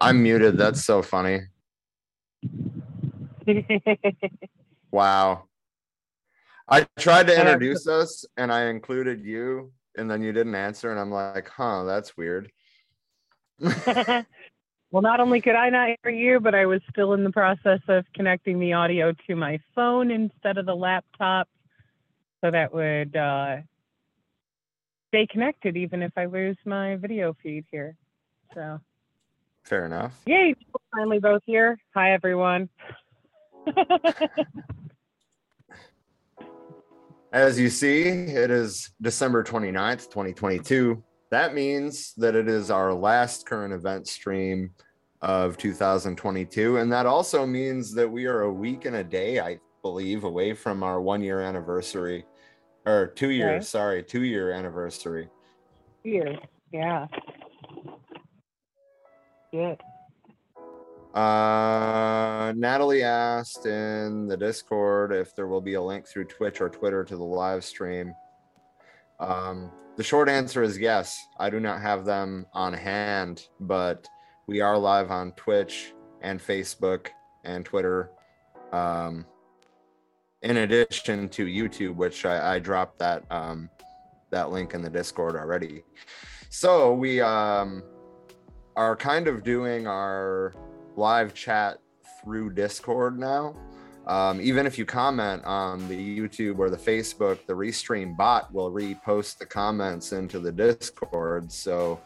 I'm muted. That's so funny. Wow. I tried to introduce us and I included you and then you didn't answer and I'm like, huh, that's weird. well, not only could I not hear you, but I was still in the process of connecting the audio to my phone instead of the laptop. So that would uh, stay connected even if I lose my video feed here. So, Fair enough. yay, finally both here. Hi, everyone. As you see, it is December 29th, 2022. That means that it is our last current event stream of 2022. And that also means that we are a week and a day, I believe, away from our one year anniversary or two years, Okay. sorry, two year anniversary. here, yeah. Good. Uh, Natalie asked in the Discord if there will be a link through Twitch or Twitter to the live stream. Um, the short answer is yes. I do not have them on hand, but we are live on Twitch and Facebook and Twitter. Um, in addition to YouTube, which I, I dropped that um, that link in the Discord already. So we um, are kind of doing our live chat through Discord now. Um, even if you comment on the YouTube or the Facebook, the Restream bot will repost the comments into the Discord. So,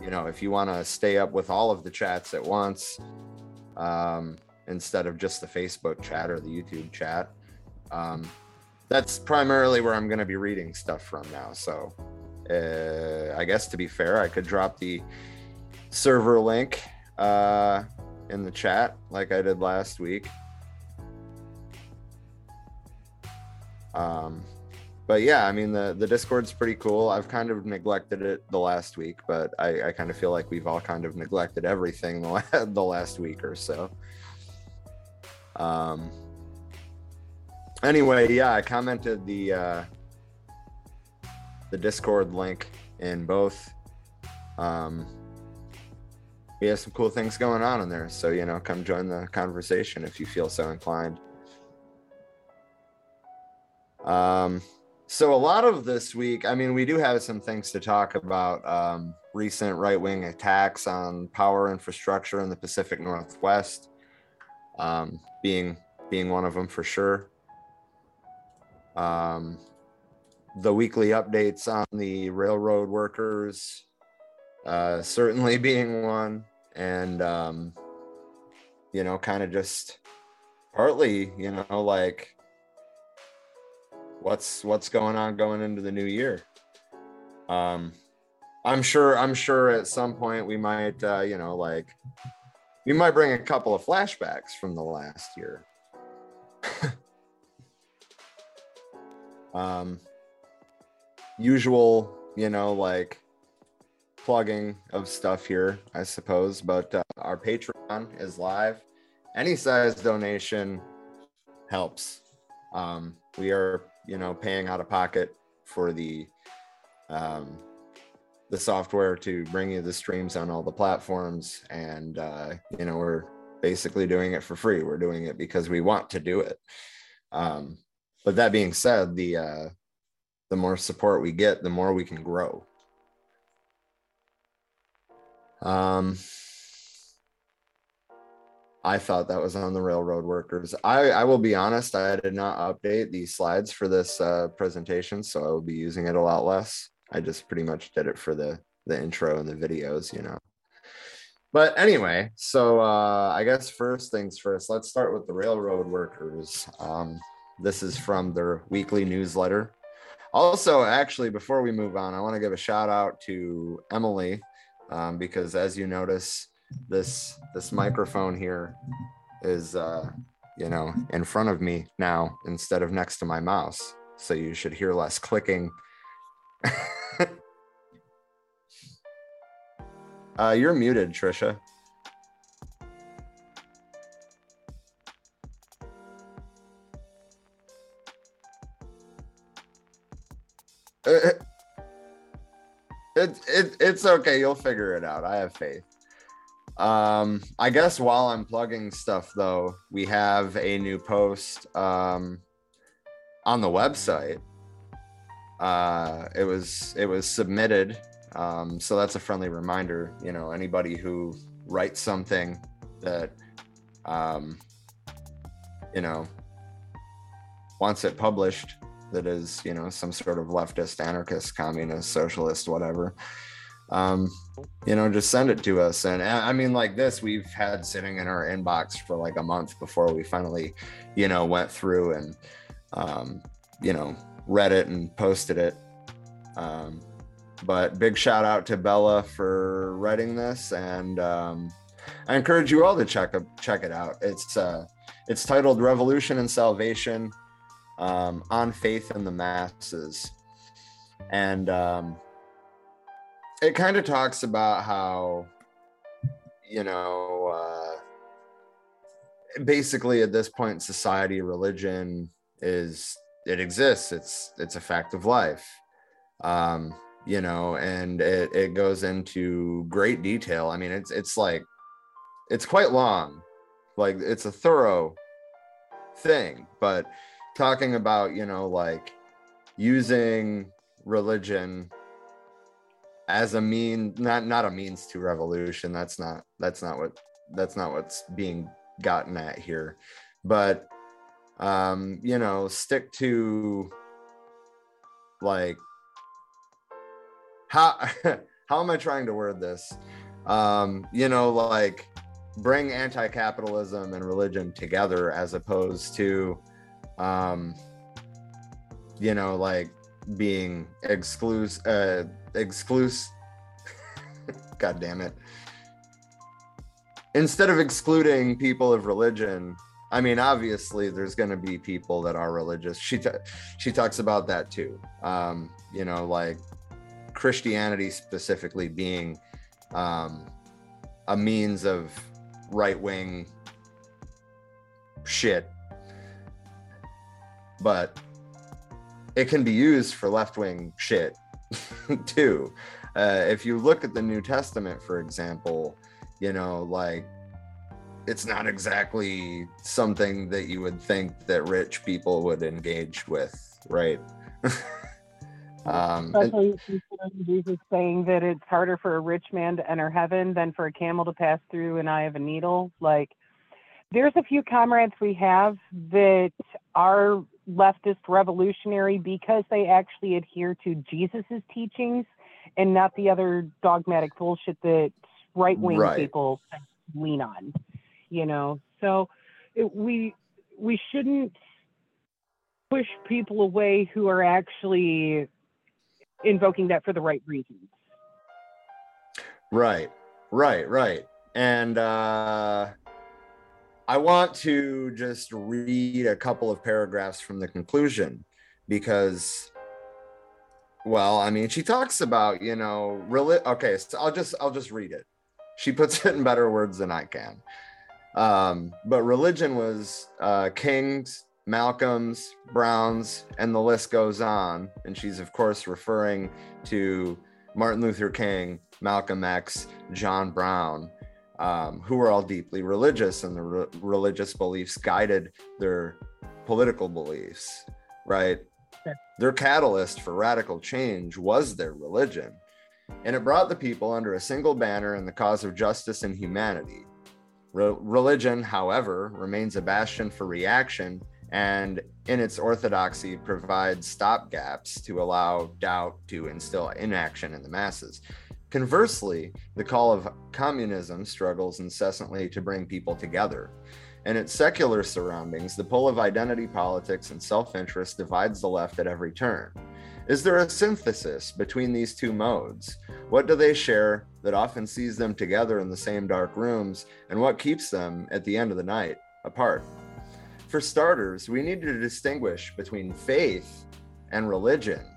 you know, if you want to stay up with all of the chats at once, um, instead of just the Facebook chat or the YouTube chat, um, that's primarily where I'm going to be reading stuff from now. So, uh, I guess to be fair, I could drop the server link uh, in the chat like I did last week. Um, but yeah, I mean the the Discord's pretty cool. I've kind of neglected it the last week, but I, I kind of feel like we've all kind of neglected everything the, la- the last week or so. Um. Anyway, yeah, I commented the uh, the Discord link in both. Um, we have some cool things going on in there, so you know, come join the conversation if you feel so inclined. Um, so a lot of this week, I mean, we do have some things to talk about. Um, recent right-wing attacks on power infrastructure in the Pacific Northwest, um, being being one of them for sure. Um, the weekly updates on the railroad workers, uh, certainly being one, and um, you know, kind of just partly, you know, like what's what's going on going into the new year. Um, I'm sure I'm sure at some point we might, uh, you know, like we might bring a couple of flashbacks from the last year. um, usual, you know, like plugging of stuff here, I suppose. But uh, our Patreon is live. Any size donation helps. Um, we are, you know, paying out of pocket for the um, the software to bring you the streams on all the platforms, and uh, you know, we're basically doing it for free. We're doing it because we want to do it. Um, but that being said, the uh, the more support we get, the more we can grow. Um, I thought that was on the railroad workers. I, I will be honest, I did not update these slides for this uh, presentation, so I will be using it a lot less. I just pretty much did it for the the intro and the videos, you know. But anyway, so uh, I guess first things first, let's start with the railroad workers. Um, this is from their weekly newsletter. Also, actually, before we move on, I want to give a shout out to Emily um, because, as you notice, this this microphone here is, uh, you know, in front of me now instead of next to my mouse, so you should hear less clicking. uh, you're muted, Trisha. It's okay. You'll figure it out. I have faith. Um, I guess while I'm plugging stuff though, we have a new post um, on the website. Uh, it was it was submitted, um, so that's a friendly reminder. You know, anybody who writes something that um, you know wants it published that is you know some sort of leftist anarchist communist socialist whatever um you know just send it to us. And i mean like this we've had sitting in our inbox for like a month before we finally you know went through and um you know read it and posted it. Um but big shout out to bella for writing this. And um i encourage you all to check check it out. It's uh it's titled revolution and salvation um, on faith in the masses. And um, it kind of talks about how you know uh, basically at this point society religion is it exists. It's it's a fact of life. Um, you know and it, it goes into great detail. I mean it's it's like it's quite long. Like it's a thorough thing. But talking about you know like using religion as a mean not not a means to revolution. That's not that's not what that's not what's being gotten at here. But um you know stick to like how how am i trying to word this? Um you know like bring anti-capitalism and religion together as opposed to um you know like being exclusive uh exclusive god damn it. Instead of excluding people of religion i mean obviously there's going to be people that are religious. She t- she talks about that too. Um you know like christianity specifically being um a means of right wing shit. But it can be used for left wing shit too. Uh, if you look at the New Testament, for example, you know, like it's not exactly something that you would think that rich people would engage with, right? um, Especially considering Jesus saying that it's harder for a rich man to enter heaven than for a camel to pass through an eye of a needle. Like, there's a few comrades we have that are leftist revolutionary because they actually adhere to Jesus's teachings and not the other dogmatic bullshit that right wing Right. people lean on. You know, so it, we we shouldn't push people away who are actually invoking that for the right reasons. Right, right, right. And uh, I want to just read a couple of paragraphs from the conclusion because, well, I mean, she talks about you know, really. Okay, so I'll just I'll just read it. She puts it in better words than I can. Um, but religion was uh, kings, Malcolms, Browns, and the list goes on. And she's of course referring to Martin Luther King, Malcolm X, John Brown, um, who were all deeply religious, and the re- religious beliefs guided their political beliefs, right? Sure. Their catalyst for radical change was their religion, and it brought the people under a single banner in the cause of justice and humanity. Re- religion, however, remains a bastion for reaction and in its orthodoxy provides stopgaps to allow doubt to instill inaction in the masses. Conversely, the call of communism struggles incessantly to bring people together. In its secular surroundings, the pull of identity politics and self interest divides the left at every turn. Is there a synthesis between these two modes? What do they share that often sees them together in the same dark rooms, and what keeps them, at the end of the night, apart? For starters, we need to distinguish between faith and religion,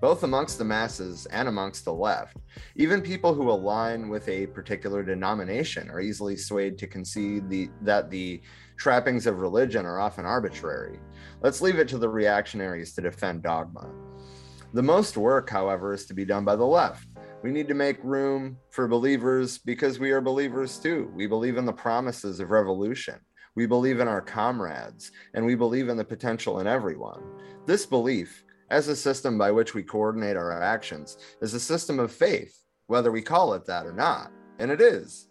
both amongst the masses and amongst the left. Even people who align with a particular denomination are easily swayed to concede the, that the trappings of religion are often arbitrary. Let's leave it to the reactionaries to defend dogma. The most work, however, is to be done by the left. We need to make room for believers because we are believers too. We believe in the promises of revolution. We believe in our comrades, and we believe in the potential in everyone. This belief, as a system by which we coordinate our actions, is a system of faith, whether we call it that or not. And it is.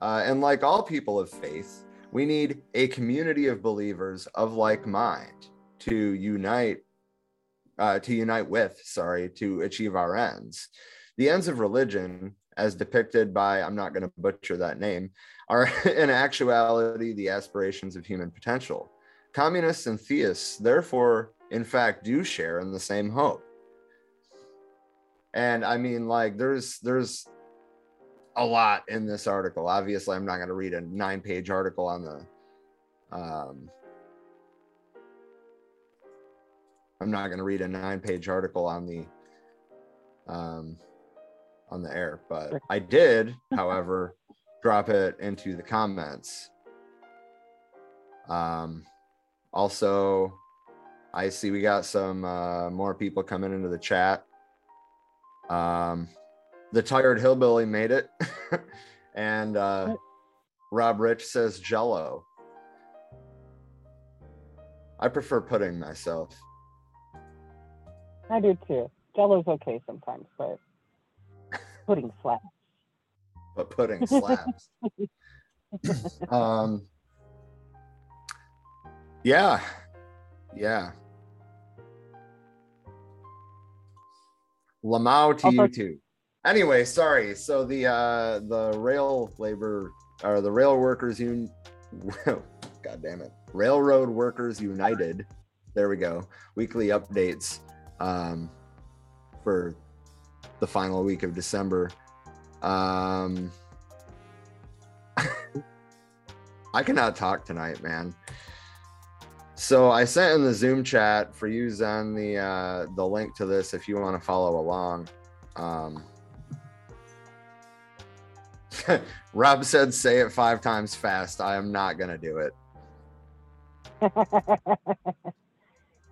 Uh, and like all people of faith, we need a community of believers of like mind to unite uh, to unite with sorry to achieve our ends the ends of religion as depicted by i'm not going to butcher that name are in actuality the aspirations of human potential communists and theists therefore in fact do share in the same hope. And i mean like there's there's a lot in this article. Obviously i'm not going to read a nine page article on the um, I'm not going to read a nine page article on the um, on the air, but I did, however, drop it into the comments. Um, also, I see we got some uh, more people coming into the chat. Um, the tired hillbilly made it, and uh, Rob Rich says Jello. I prefer pudding myself. I do too. Jello's okay sometimes, but pudding slaps. but pudding slaps. um, yeah, yeah. Lamau to Also- you too. Anyway, sorry. So the uh, the rail labor or the rail workers union, God damn it, Railroad Workers United. There we go. Weekly updates um, for the final week of December. Um, I cannot talk tonight, man. So I sent in the Zoom chat for you, Zen, the uh, the link to this if you want to follow along. Um, Rob said, "Say it five times fast." I am not gonna do it.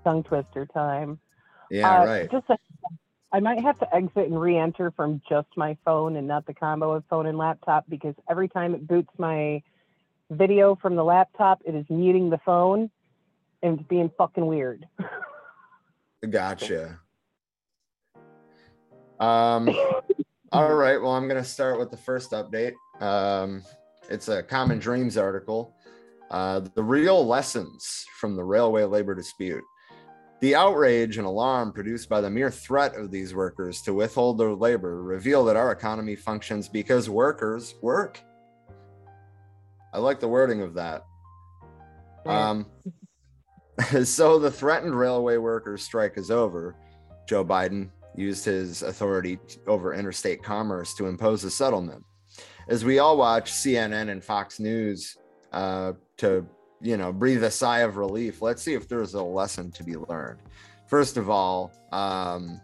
Tongue twister time. Yeah, Uh, right. Just a, I might have to exit and re-enter from just my phone and not the combo of phone and laptop because every time it boots my video from the laptop, it is muting the phone and being fucking weird. Gotcha. Um, all right. Well, I'm going to start with the first update. Um, it's a Common Dreams article. Uh, the real lessons from the railway labor dispute. The outrage and alarm produced by the mere threat of these workers to withhold their labor reveal that our economy functions because workers work. I like the wording of that. Um, so the threatened railway workers strike is over. Joe Biden used his authority over interstate commerce to impose a settlement. As we all watch CNN and Fox News uh, to, you know, breathe a sigh of relief, let's see if there's a lesson to be learned. First of all, um,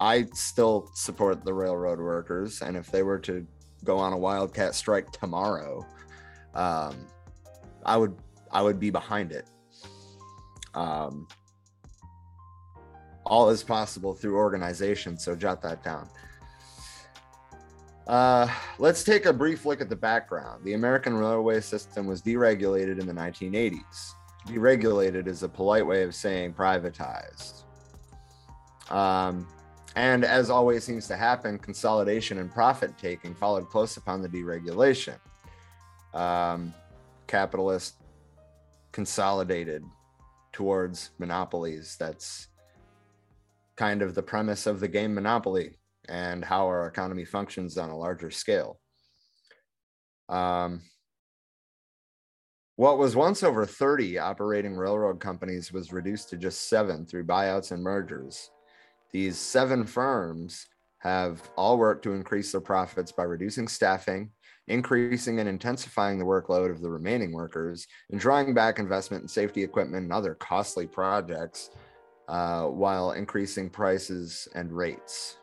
I still support the railroad workers, and if they were to go on a wildcat strike tomorrow, um, I would I would be behind it. Um, all is possible through organization, so jot that down. Uh, let's take a brief look at the background. The American railway system was deregulated in the 1980s. Deregulated is a polite way of saying privatized. Um, and as always seems to happen, consolidation and profit taking followed close upon the deregulation. Um, capitalist consolidated towards monopolies. That's kind of the premise of the game Monopoly and how our economy functions on a larger scale. Um, what was once over 30 operating railroad companies was reduced to just seven through buyouts and mergers. These seven firms have all worked to increase their profits by reducing staffing, increasing and intensifying the workload of the remaining workers, and drawing back investment in safety equipment and other costly projects uh, while increasing prices and rates.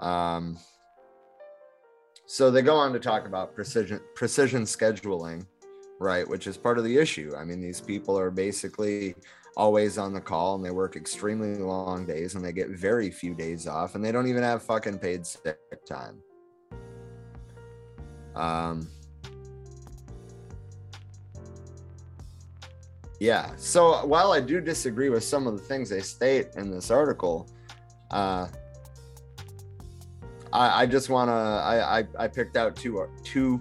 Um, so they go on to talk about precision precision scheduling, right? Which is part of the issue. I mean, these people are basically always on the call and they work extremely long days and they get very few days off and they don't even have fucking paid sick time. Um, yeah. So while I do disagree with some of the things they state in this article, uh, I, I just want to. I, I I picked out two two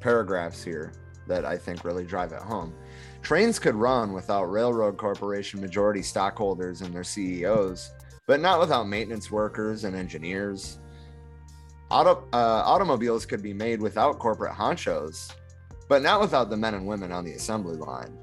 paragraphs here that I think really drive it home. Trains could run without railroad corporation majority stockholders and their CEOs, but not without maintenance workers and engineers. Auto, uh, automobiles could be made without corporate honchos, but not without the men and women on the assembly line.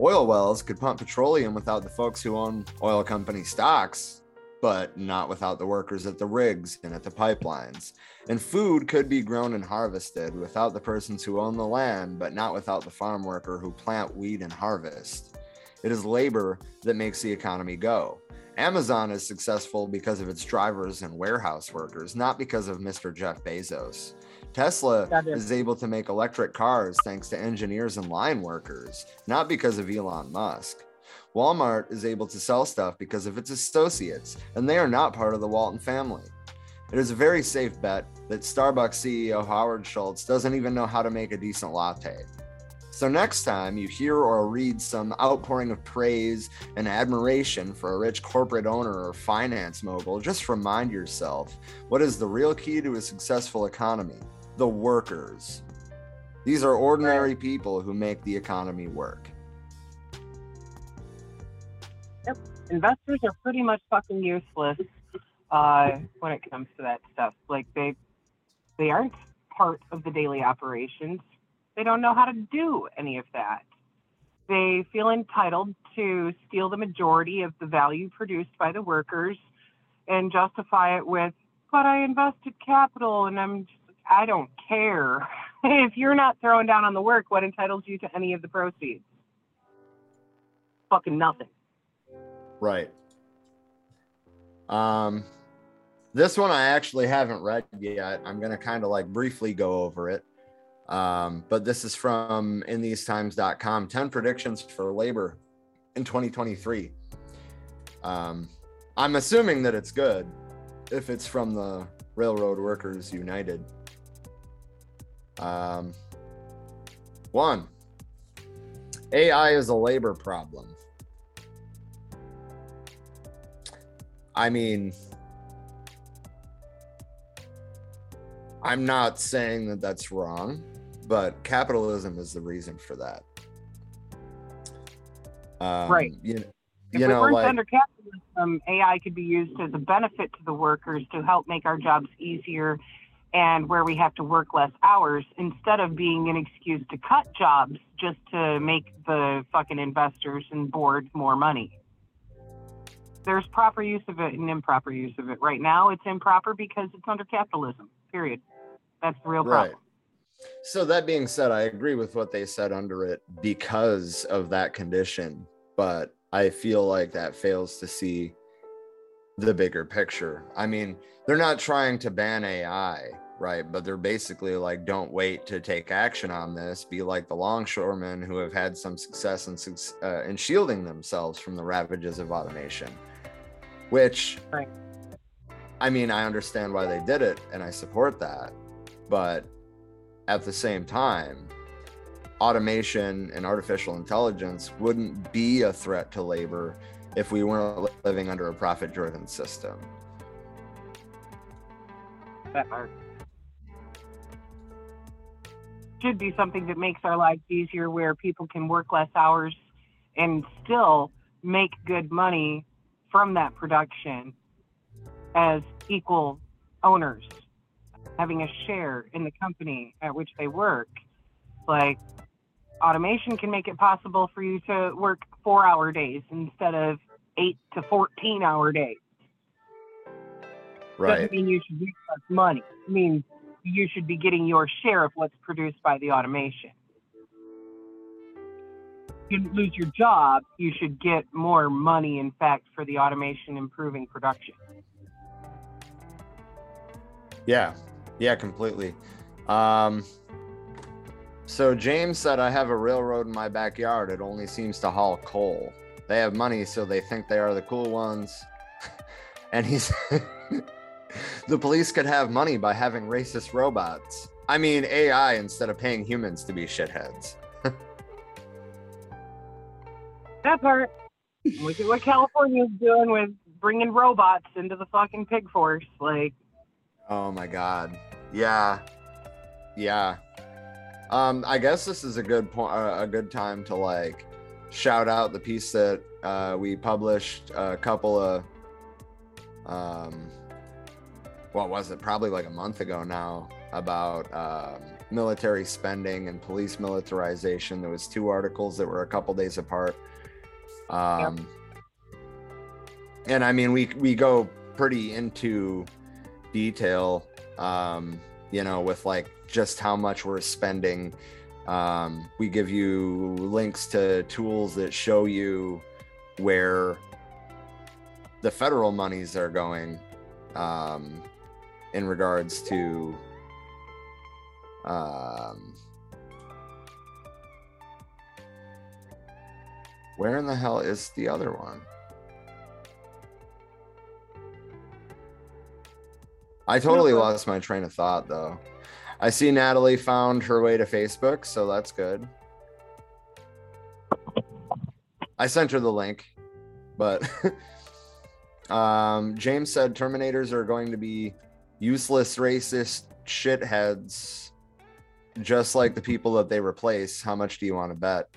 Oil wells could pump petroleum without the folks who own oil company stocks, but not without the workers at the rigs and at the pipelines. And food could be grown and harvested without the persons who own the land, but not without the farm worker who plant, weed, and harvest. It is labor that makes the economy go. Amazon is successful because of its drivers and warehouse workers, not because of Mr. Jeff Bezos. Tesla is able to make electric cars thanks to engineers and line workers, not because of Elon Musk. Walmart is able to sell stuff because of its associates, and they are not part of the Walton family. It is a very safe bet that Starbucks CEO Howard Schultz doesn't even know how to make a decent latte. So, next time you hear or read some outpouring of praise and admiration for a rich corporate owner or finance mogul, just remind yourself what is the real key to a successful economy? The workers. These are ordinary people who make the economy work. Investors are pretty much fucking useless uh, when it comes to that stuff. Like they they aren't part of the daily operations. They don't know how to do any of that. They feel entitled to steal the majority of the value produced by the workers and justify it with, but I invested capital and I'm just, I don't care. if you're not throwing down on the work, what entitles you to any of the proceeds? Fucking nothing. Right. Um, this one I actually haven't read yet. I'm gonna kind of like briefly go over it. Um, but this is from inthesetimes.com 10 predictions for labor in 2023. Um, I'm assuming that it's good if it's from the Railroad Workers United. Um, one, AI is a labor problem. I mean, I'm not saying that that's wrong, but capitalism is the reason for that. Um, Right. You, If you we know, weren't like under capitalism, AI could be used as a benefit to the workers to help make our jobs easier and where we have to work less hours instead of being an excuse to cut jobs just to make the fucking investors and board more money. There's proper use of it and improper use of it. Right now, it's improper because it's under capitalism, period. That's the real right. problem. So that being said, I agree with what they said under it because of that condition, but I feel like that fails to see the bigger picture. I mean, they're not trying to ban AI, right? But they're basically like, don't wait to take action on this. Be like the longshoremen who have had some success in, uh, in shielding themselves from the ravages of automation, which, Right. I mean, I understand why they did it and I support that. But at the same time, automation and artificial intelligence wouldn't be a threat to labor if we weren't living under a profit driven system. that. Should be something that makes our lives easier where people can work less hours and still make good money from that production as equal owners, having a share in the company at which they work. Like automation can make it possible for you to work four hour days instead of eight to 14 hour days Right. doesn't mean you should make less money. It means you should be getting your share of what's produced by the automation. Lose your job, you should get more money, in fact, for the automation improving production. Yeah. Yeah, completely. Um so James said I have a railroad in my backyard. It only seems to haul coal. They have money so they think they are the cool ones. and he's the police could have money by having racist robots. I mean AI instead of paying humans to be shitheads. That part. Look at what California's doing with bringing robots into the fucking pig force. Like, Oh my god. Yeah. Yeah. Um I guess this is a good point uh, a good time to like shout out the piece that uh we published a couple of um what was it? Probably like a month ago now about um military spending and police militarization. There was two articles that were a couple days apart. Um and I mean we we go pretty into detail um you know with like just how much we're spending. Um we give you links to tools that show you where the federal monies are going um in regards to um where in the hell is the other one I totally No. lost my train of thought though. I see Natalie found her way to Facebook, so that's good. I sent her the link, but um, James said Terminators are going to be useless racist shitheads, just like the people that they replace. How much do you want to bet?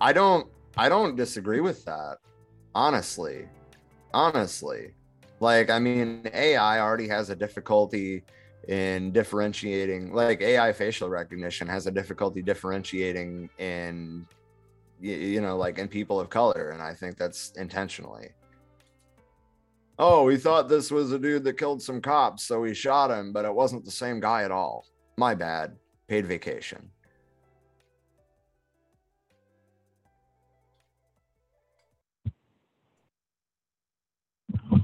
I don't. I don't disagree with that. Honestly, honestly, like I mean, AI already has a difficulty in differentiating. Like AI facial recognition has a difficulty differentiating in you know like in people of color and i think that's intentionally oh we thought this was a dude that killed some cops so we shot him but it wasn't the same guy at all my bad paid vacation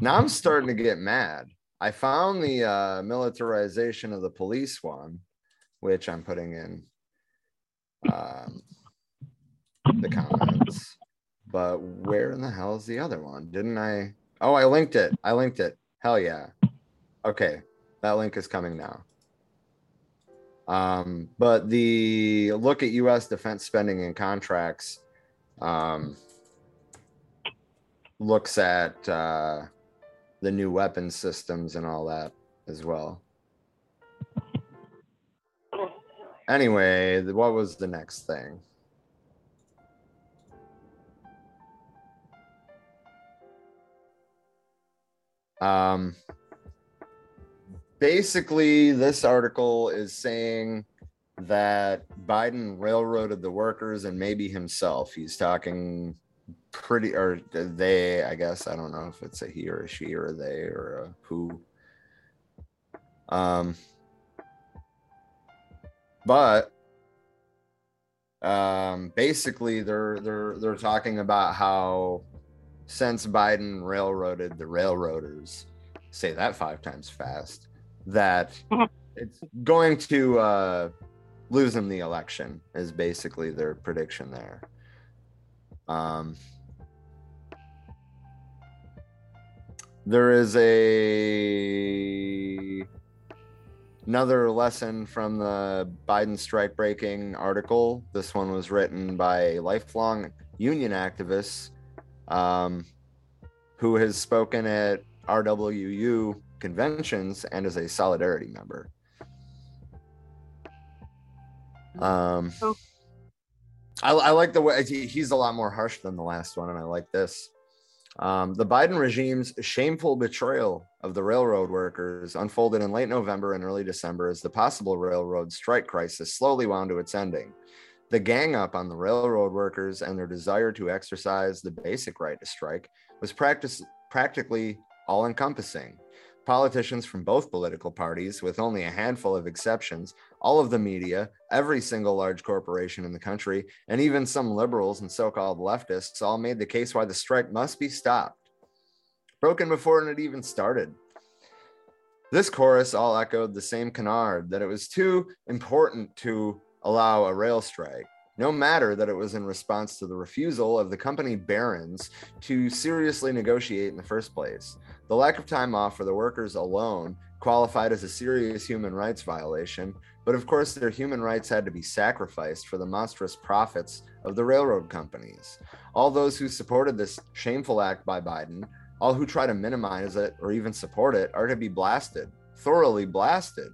now i'm starting to get mad i found the uh, militarization of the police one which i'm putting in um, the comments. But where in the hell is the other one? Didn't I? Oh, I linked it. I linked it. Hell yeah. Okay, that link is coming now. Um, but the look at U.S. defense spending and contracts um, looks at uh, the new weapon systems and all that as well. Anyway, what was the next thing? Um, basically, this article is saying that Biden railroaded the workers and maybe himself. He's talking pretty, or they, I guess. I don't know if it's a he or a she or a they or a who. Um, but um, basically, they're they're they're talking about how since Biden railroaded the railroaders, say that five times fast, that it's going to uh, lose him the election is basically their prediction there. Um, there is a another lesson from the Biden strike breaking article. This one was written by a lifelong union activist um, who has spoken at RWU conventions and is a solidarity member. Um, Oh. I, I like the way he- he's a lot more harsh than the last one, and I like this. Um, the Biden regime's shameful betrayal of the railroad workers unfolded in late November and early December as the possible railroad strike crisis slowly wound to its ending. The gang up on the railroad workers and their desire to exercise the basic right to strike was practice, practically all encompassing. Politicians from both political parties, with only a handful of exceptions, all of the media, every single large corporation in the country, and even some liberals and so called leftists all made the case why the strike must be stopped. Broken before it even started. This chorus all echoed the same canard that it was too important to allow a rail strike, no matter that it was in response to the refusal of the company barons to seriously negotiate in the first place. The lack of time off for the workers alone qualified as a serious human rights violation, but of course, their human rights had to be sacrificed for the monstrous profits of the railroad companies. All those who supported this shameful act by Biden, all who try to minimize it or even support it, are to be blasted, thoroughly blasted.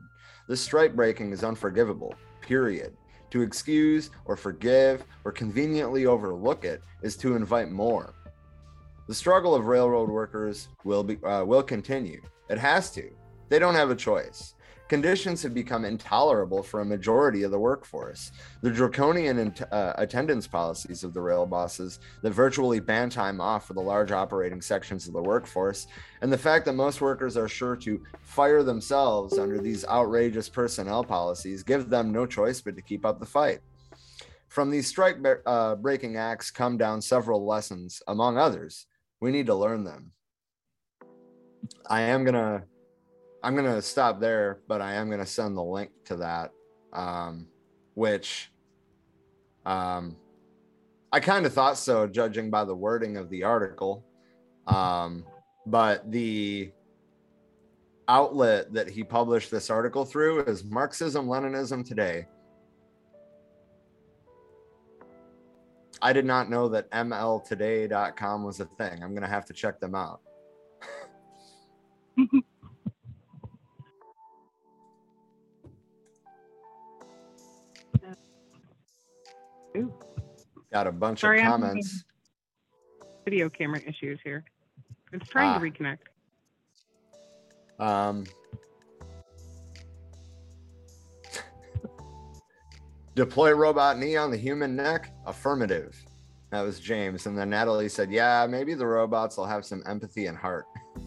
This strike breaking is unforgivable, period. To excuse or forgive or conveniently overlook it is to invite more. The struggle of railroad workers will be uh, will continue. It has to. They don't have a choice. Conditions have become intolerable for a majority of the workforce. The draconian uh, attendance policies of the rail bosses that virtually ban time off for the large operating sections of the workforce, and the fact that most workers are sure to fire themselves under these outrageous personnel policies give them no choice but to keep up the fight. From these strike uh, breaking acts come down several lessons, among others. We need to learn them. I am gonna I'm gonna stop there, but I am gonna send the link to that, um, which um, I kind of thought so, judging by the wording of the article. Um, but the outlet that he published this article through is Marxism Leninism Today. I did not know that mltoday.com was a thing. I'm gonna have to check them out. Got a bunch Sorry, of comments. video camera issues here. It's trying Ah. to reconnect. Um, deploy robot knee on the human neck? Affirmative. That was James. And then Natalie said, Yeah, maybe the robots will have some empathy and heart.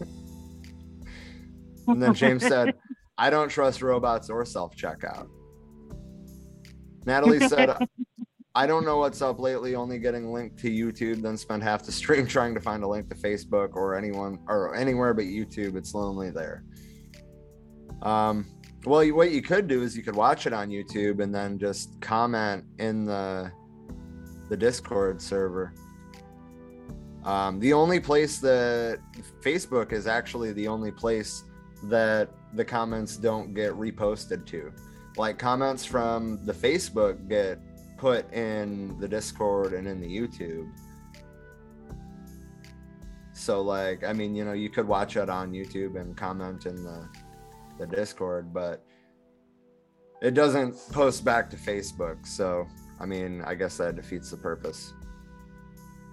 and then James said, I don't trust robots or self checkout. Natalie said, I don't know what's up lately, only getting linked to YouTube, then spend half the stream trying to find a link to Facebook or anyone or anywhere but YouTube. It's lonely there. Um, well, you, what you could do is you could watch it on YouTube and then just comment in the the Discord server. Um, the only place that Facebook is actually the only place that the comments don't get reposted to. Like comments from the Facebook get put in the Discord and in the YouTube. So like, I mean, you know, you could watch it on YouTube and comment in the the Discord, but it doesn't post back to Facebook. So, I mean, I guess that defeats the purpose.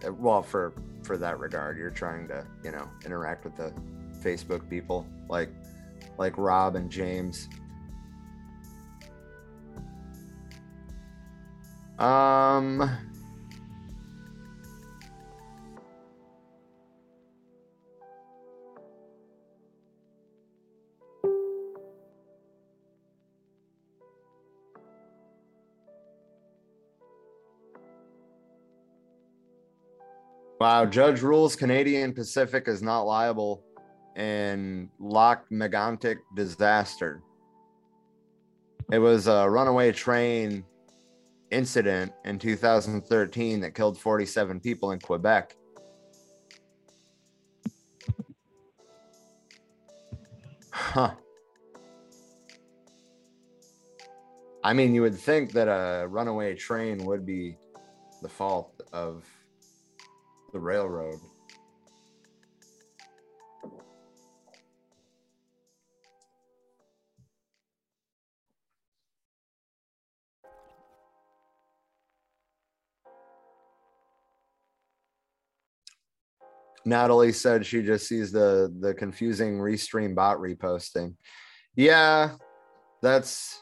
Uh, Well, for for that regard, you're trying to, you know, interact with the Facebook people like like Rob and James. Um Wow, judge rules Canadian Pacific is not liable in Lac-Mégantic disaster. It was a runaway train incident in 2013 that killed 47 people in Quebec. Huh. I mean, you would think that a runaway train would be the fault of the railroad. Natalie said she just sees the the confusing restream bot reposting. Yeah, that's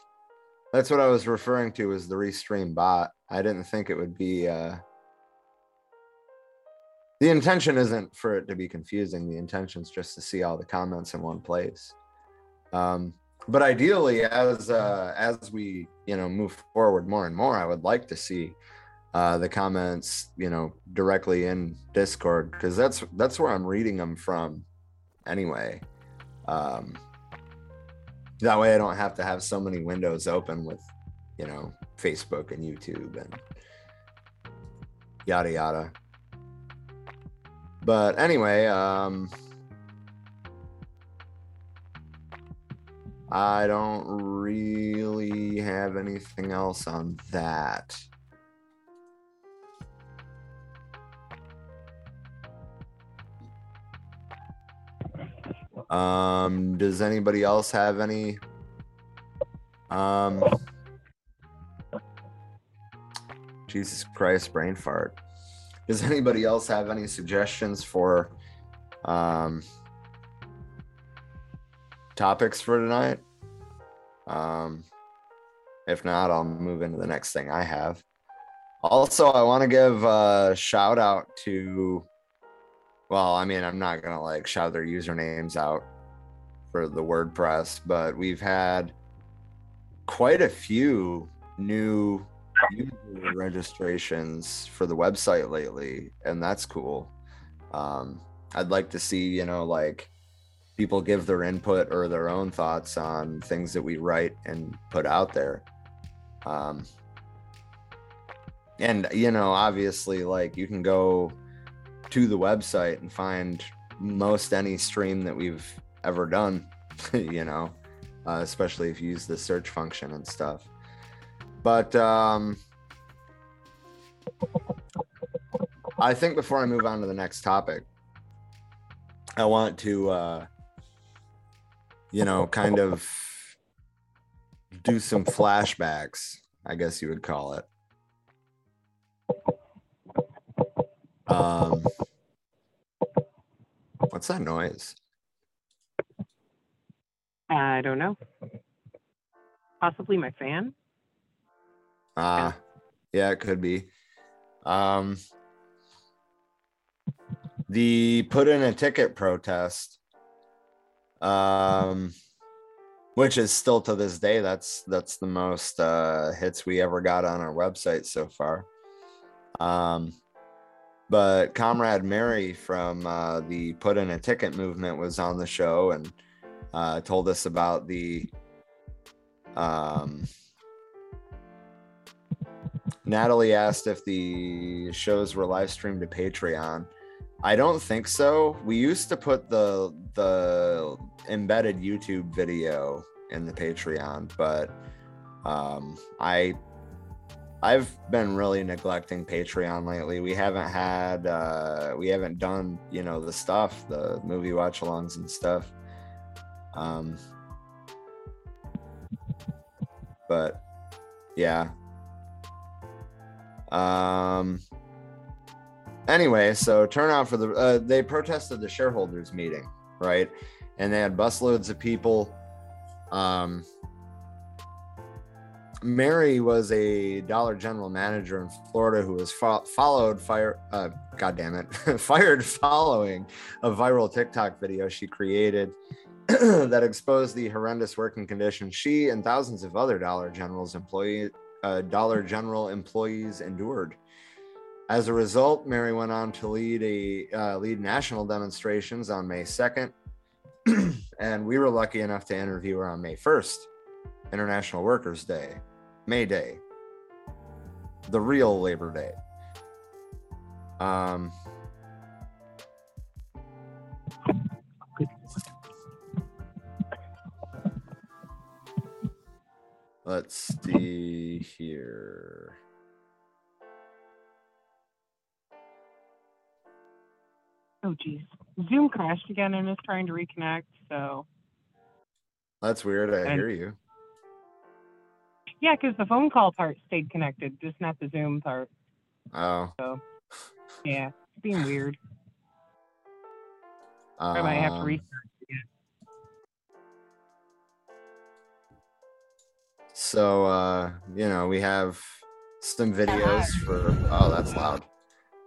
that's what I was referring to as the restream bot. I didn't think it would be uh the intention isn't for it to be confusing. The intention is just to see all the comments in one place. Um, but ideally, as uh, as we you know move forward more and more, I would like to see uh, the comments you know directly in Discord because that's that's where I'm reading them from anyway. Um, that way, I don't have to have so many windows open with you know Facebook and YouTube and yada yada but anyway um i don't really have anything else on that um does anybody else have any um jesus christ brain fart does anybody else have any suggestions for um, topics for tonight? Um, if not, I'll move into the next thing I have. Also, I want to give a shout out to, well, I mean, I'm not to like shout their usernames out for the WordPress, but we've had quite a few new user registrations for the website lately, and that's cool. Um, I'd like to see, you know, like people give their input or their own thoughts on things that we write and put out there. Um, and you know, obviously, like you can go to the website and find most any stream that we've ever done. you know, uh, especially if you use the search function and stuff. But um, I think before I move on to the next topic, I want to, uh, you know, kind of do some flashbacks, I guess you would call it. Um, what's that noise? I don't know. Possibly my fan. Ah, uh, yeah, it could be. Um, the put in a ticket protest, um, which is still to this day that's that's the most uh, hits we ever got on our website so far. Um, but Comrade Mary from uh, the Put in a Ticket movement was on the show and uh, told us about the um, Natalie asked if the shows were live streamed to Patreon. I don't think so. We used to put the the embedded YouTube video in the Patreon, but um, I I've been really neglecting Patreon lately. We haven't had uh, we haven't done you know the stuff, the movie watch alongs and stuff. Um, but yeah, um. Anyway, so turnout for the uh, they protested the shareholders meeting right? And they had busloads of people. Um, Mary was a Dollar General manager in Florida who was fo- followed fire. Uh, God damn it, fired following a viral TikTok video she created that exposed the horrendous working conditions she and thousands of other Dollar General's employee, uh, Dollar General employees endured. As a result, Mary went on to lead a uh, lead national demonstrations on May 2nd, and we were lucky enough to interview her on May 1st, International Workers' Day, May Day, the real Labor Day. Um, let's see here. Oh, geez. Zoom crashed again and is trying to reconnect. So, That's weird. I And- hear you. Yeah, because the phone call part stayed connected, just not the Zoom part. Oh, So, yeah, it's being weird. I might have to um, restart. again. So uh, you know, we have some videos for oh that's loud.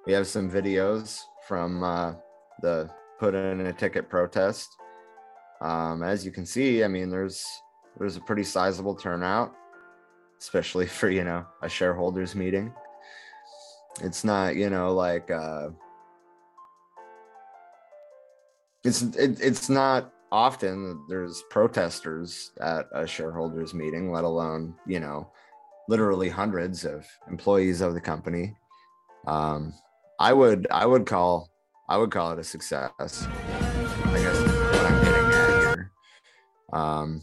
We have some videos from uh the put in a ticket protest. Um, as you can see, I mean there's there's a pretty sizable turnout, especially for you know a shareholders meeting. It's not, you know, like uh it's it, it's not often that there's protesters at a shareholders meeting let alone you know literally hundreds of employees of the company um i would i would call i would call it a success i guess what i'm getting at here um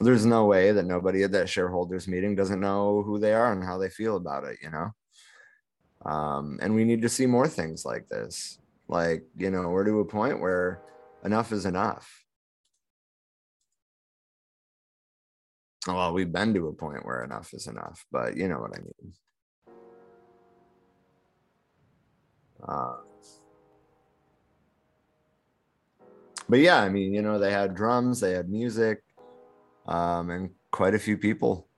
there's no way that nobody at that shareholders meeting doesn't know who they are and how they feel about it you know? Um, and we need to see more things like this. Like you know we're to a point where enough is enough. Well we've been to a point where enough is enough but you know what i mean. Uh, but yeah i mean you know they had drums they had music um, and quite a few people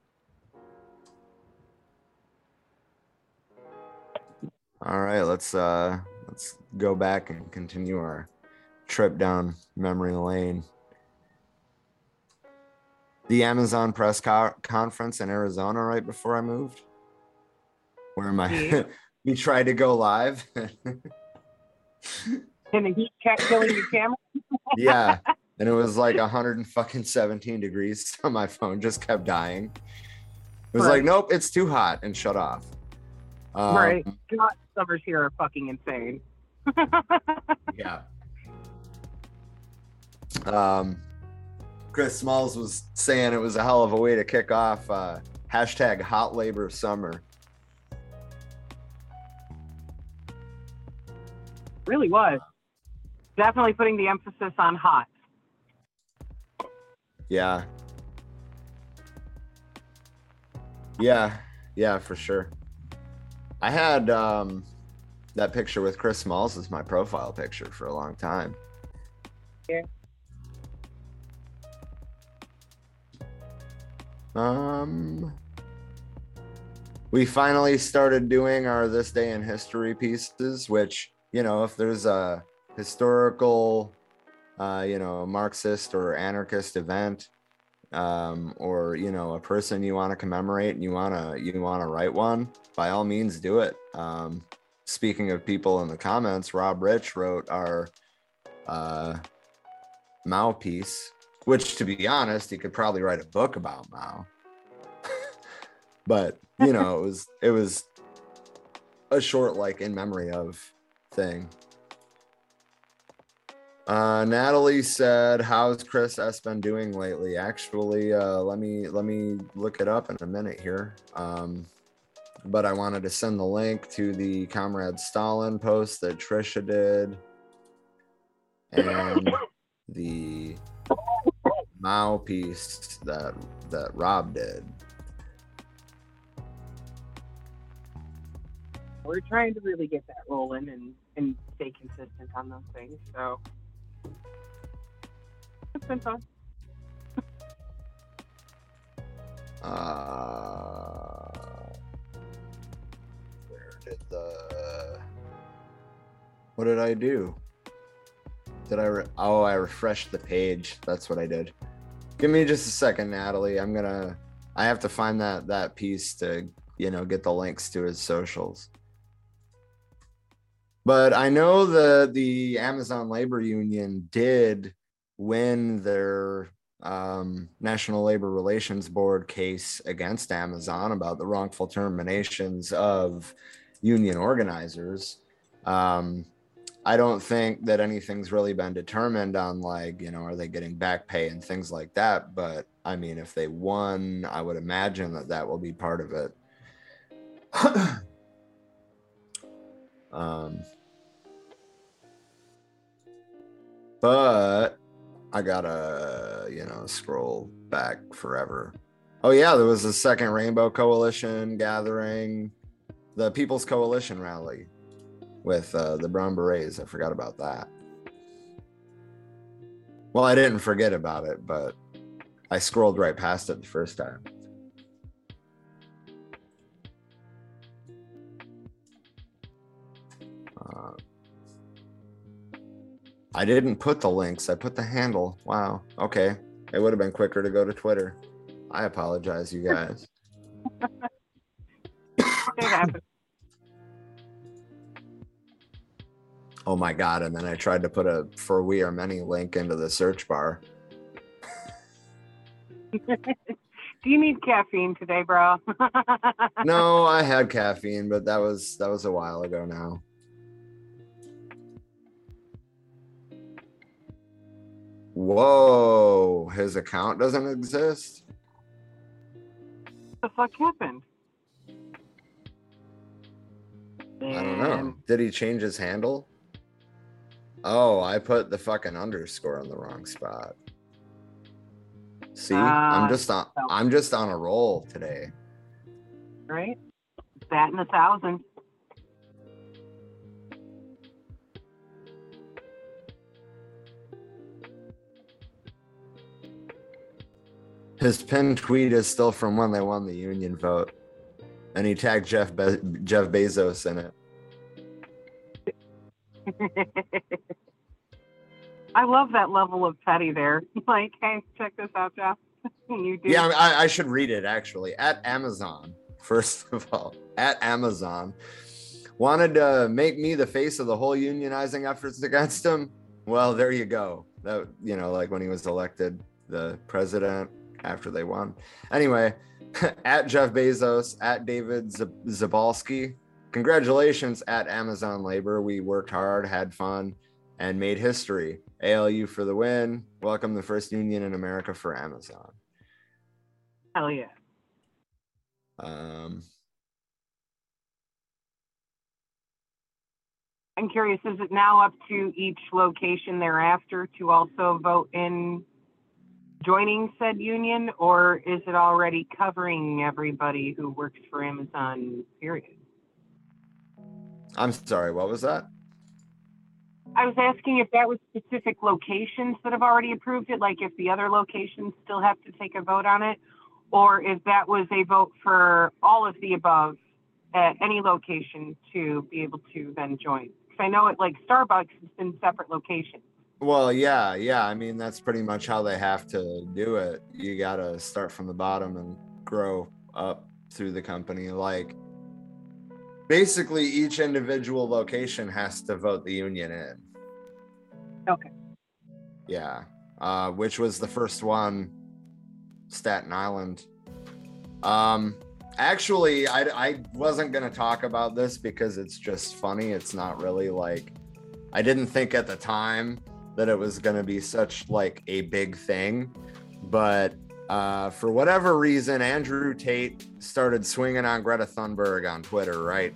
All right, let's uh let's go back and continue our trip down memory lane. The Amazon press co- conference in Arizona right before I moved, where my Yeah. we tried to go live. And the heat kept killing your camera. yeah, and it was like 117 degrees, so my phone just kept dying. It was like, nope, it's too hot, and shut off. Um, Right. God, summers here are fucking insane. Yeah. Um, Chris Smalls was saying it was a hell of a way to kick off uh, hashtag hot labor summer. really was. Definitely putting the emphasis on hot. Yeah. Yeah. Yeah, for sure. I had um, that picture with Chris Smalls as my profile picture for a long time. Yeah. Um, we finally started doing our this day in history pieces, which you know, if there's a historical, uh, you know, a Marxist or anarchist event, um, or you know, a person you want to commemorate and you wanna you wanna write one, by all means, do it. Um, speaking of people in the comments, Rob Rich wrote our uh, Mao piece, which, to be honest, he could probably write a book about Mao. but you know, it was it was a short, like in memory of thing. Uh, Natalie said, "How's Chris S been doing lately?" Actually, uh, let me let me look it up in a minute here. Um, but I wanted to send the link to the Comrade Stalin post that Trisha did, and the Mao piece that that Rob did. we're trying to really get that rolling and and stay consistent on those things. So it's been fun. Uh, where did the what did I do? Did I? Re- oh, I refreshed the page. That's what I did. Give me just a second, Natalie. I'm gonna. I have to find that that piece to you know get the links to his socials. But I know the the Amazon Labor Union did win their um, National Labor Relations Board case against Amazon about the wrongful terminations of union organizers. Um, I don't think that anything's really been determined on like, you know, are they getting back pay and things like that. But I mean, if they won, I would imagine that that will be part of it. um, but I gotta, you know, scroll back forever. Oh yeah, there was a second Rainbow Coalition gathering, the People's Coalition rally with uh, the Brown Berets. I forgot about that. Well, I didn't forget about it, but I scrolled right past it the first time. I didn't put the links. I put the handle. Wow. Okay. It would have been quicker to go to Twitter. I apologize, you guys. Oh my god! And then I tried to put a "For We Are Many" link into the search bar. Do you need caffeine today, bro? No, I had caffeine, but that was that was a while ago now. Whoa! His account doesn't exist. What the fuck happened? I don't know. Did he change his handle? Oh, I put the fucking underscore in the wrong spot. See, I'm Ah, just on I'm just on a roll today. Right? That and a thousand. His pinned tweet is still from when they won the union vote, and he tagged Jeff Be- Jeff Bezos in it. I love that level of petty there. Like, hey, check this out, Jeff. you do. Yeah, I, I should read it actually. At Amazon, first of all, at Amazon, wanted to make me the face of the whole unionizing efforts against him. Well, there you go. That you know, like when he was elected the president after they won. Anyway, at Jeff Bezos, at David Z- Zapolsky, congratulations at Amazon Labor. We worked hard, had fun, and made history. ALU for the win. Welcome the first union in America for Amazon. Hell yeah. Um, I'm curious, is it now up to each location thereafter to also vote in joining said union, or is it already covering everybody who works for Amazon, period? I'm sorry, what was that? I was asking if that was specific locations that have already approved it, like if the other locations still have to take a vote on it, or if that was a vote for all of the above at any location to be able to then join. Because I know it like Starbucks has been separate locations. Well, yeah, yeah. I mean, that's pretty much how they have to do it. You got to start from the bottom and grow up through the company. Like, basically, each individual location has to vote the union in. Okay. Yeah. Uh, which was the first one, Staten Island. Um, actually, I, I wasn't going to talk about this because it's just funny. It's not really like, I didn't think at the time that it was going to be such like a big thing. But uh, for whatever reason, Andrew Tate started swinging on Greta Thunberg on Twitter, right?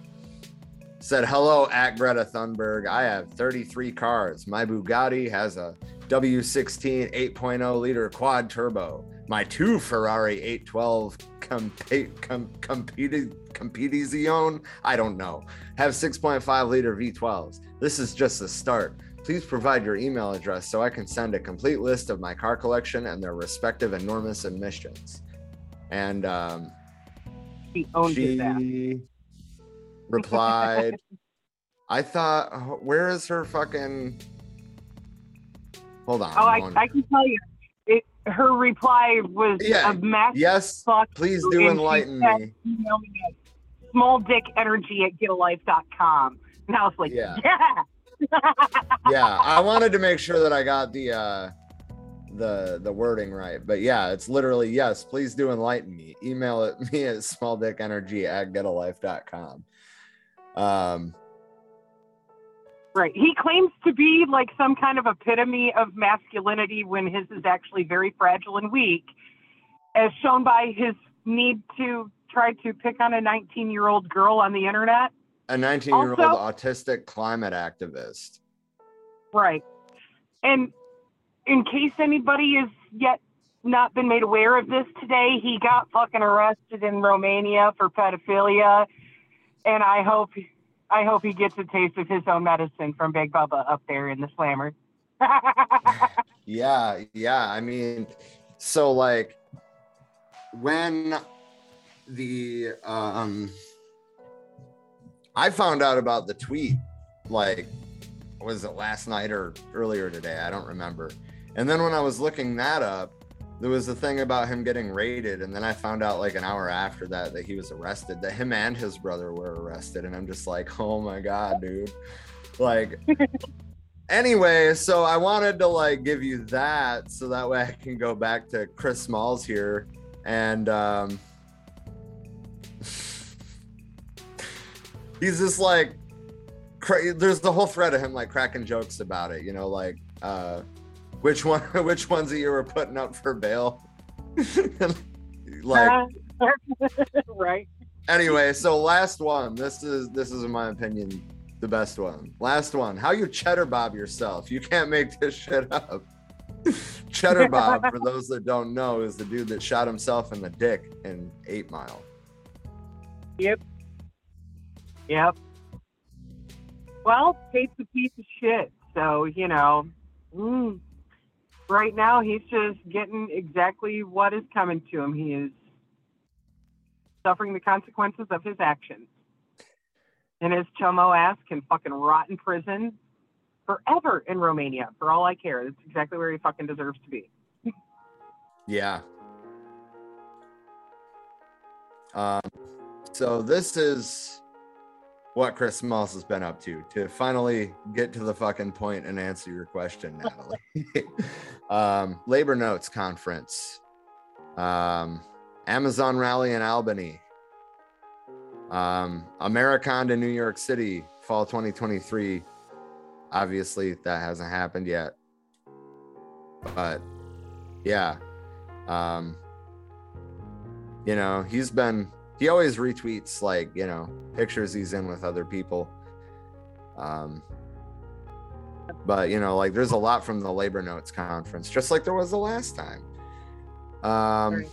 Said, hello at Greta Thunberg. I have 33 cars. My Bugatti has a W16 8.0 liter quad turbo. my two Ferrari 812 compete com, competed competizione. I don't know. Have 6.5 liter V12s. This is just the start. Please provide your email address so I can send a complete list of my car collection and their respective enormous emissions. And um, He owns his ass. she replied, I thought, where is her fucking. Hold on. Oh, I, I can tell you, it, her reply was Yeah, a massive yes, fuck. please do and enlighten me. Email me at smalldickenergy at getalife.com. And I was like, Yeah. yeah. Yeah, I wanted to make sure that I got the uh the the wording right. But yeah, it's literally yes, please do enlighten me. Email it me at smalldickenergy at getalife.com. Um Right. He claims to be like some kind of epitome of masculinity when his is actually very fragile and weak, as shown by his need to try to pick on a 19 year old girl on the internet. A 19 year old autistic climate activist. Right. And in case anybody has yet not been made aware of this today, he got fucking arrested in Romania for pedophilia. And I hope I hope he gets a taste of his own medicine from Big Bubba up there in the slammer. Yeah, yeah. I mean, so like when the um I found out about the tweet like was it last night or earlier today? I don't remember. And then when I was looking that up, there was a thing about him getting raided and then I found out like an hour after that that he was arrested, that him and his brother were arrested and I'm just like, "Oh my god, dude." Like anyway, so I wanted to like give you that so that way I can go back to Chris Smalls here and um he's just like cra- there's the whole thread of him like cracking jokes about it, you know, like uh which one which ones that you were putting up for bail. like right. anyway, so last one. This is this is in my opinion the best one. Last one. How you cheddar bob yourself? You can't make this shit up. cheddar bob, for those that don't know, is the dude that shot himself in the dick in Eight Mile. Yep. Yep. Well, Tate's a piece of shit. So, you know, mm, right now he's just getting exactly what is coming to him. He is suffering the consequences of his actions. And his chomo ass can fucking rot in prison forever in Romania, for all I care. That's exactly where he fucking deserves to be. Yeah. Um, so this is what Chris Smalls has been up to to finally get to the fucking point and answer your question, Natalie. um, Labor Notes Conference, um, Amazon Rally in Albany, um, Americon to New York City, fall 2023. Obviously, that hasn't happened yet, but yeah um you know he's been he always retweets like you know pictures he's in with other people. Um but you know like there's a lot from the labor notes conference just like there was the last time. Um Right.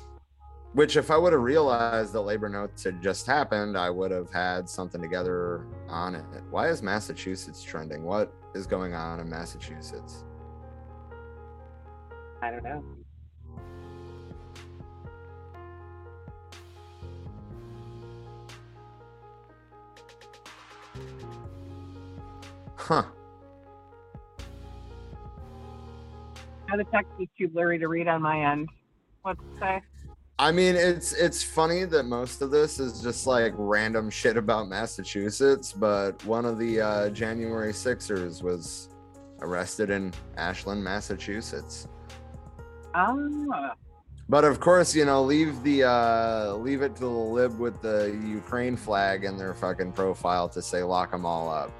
which if i would have realized that labor notes had just happened i would have had something together on it. Why is massachusetts trending? What is going on in massachusetts? I don't know. Huh Now the text is too blurry to read on my end. What's it say? I mean, it's it's funny that most of this is just like random shit about Massachusetts, but one of the uh, January Sixers was arrested in Ashland, Massachusetts. Ah, But of course, you know, leave the uh, leave it to the lib with the Ukraine flag in their fucking profile to say lock them all up.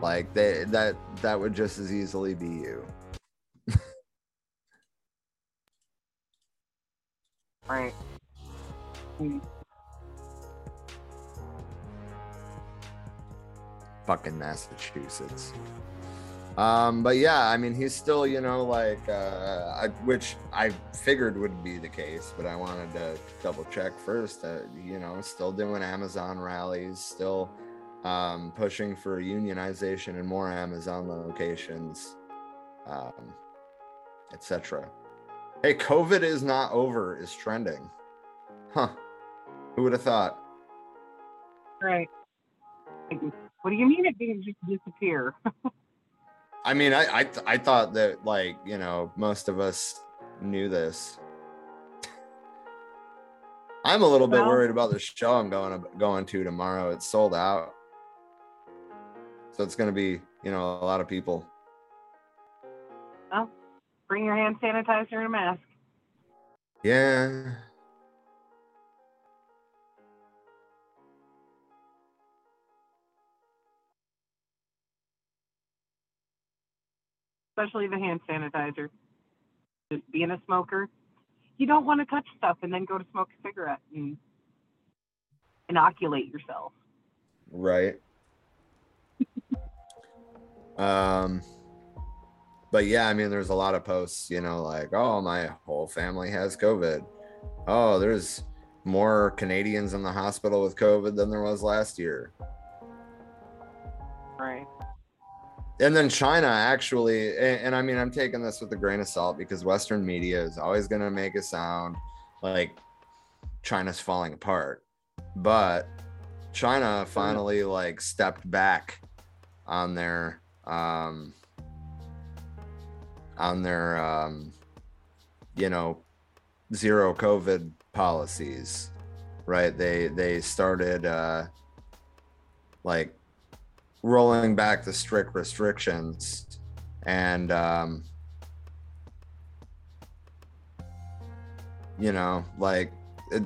Like they that that would just as easily be you. right. Fucking Massachusetts. Um, but yeah, I mean, he's still, you know, like, uh, I, which I figured would be the case, but I wanted to double check first you know, still doing Amazon rallies, still um, pushing for unionization and more Amazon locations, um, etc. Hey, COVID is not over is trending. Huh. Who would have thought? Right. What do you mean it didn't just disappear? I mean, I, I I thought that like you know most of us knew this. I'm a little bit worried about the show I'm going to, going to tomorrow. It's sold out, so it's going to be you know a lot of people. Well, bring your hand sanitizer and a mask. Yeah, especially the hand sanitizer. Just being a smoker, you don't want to touch stuff and then go to smoke a cigarette and inoculate yourself. right. um, but yeah, I mean, there's a lot of posts, you know, like, oh, my whole family has COVID. Oh, there's more Canadians in the hospital with COVID than there was last year. Right. And then China actually, and, and I mean, I'm taking this with a grain of salt because Western media is always going to make it sound like China's falling apart, but China finally like stepped back on their um on their um you know zero covid policies right? They they started uh like rolling back the strict restrictions and um you know like it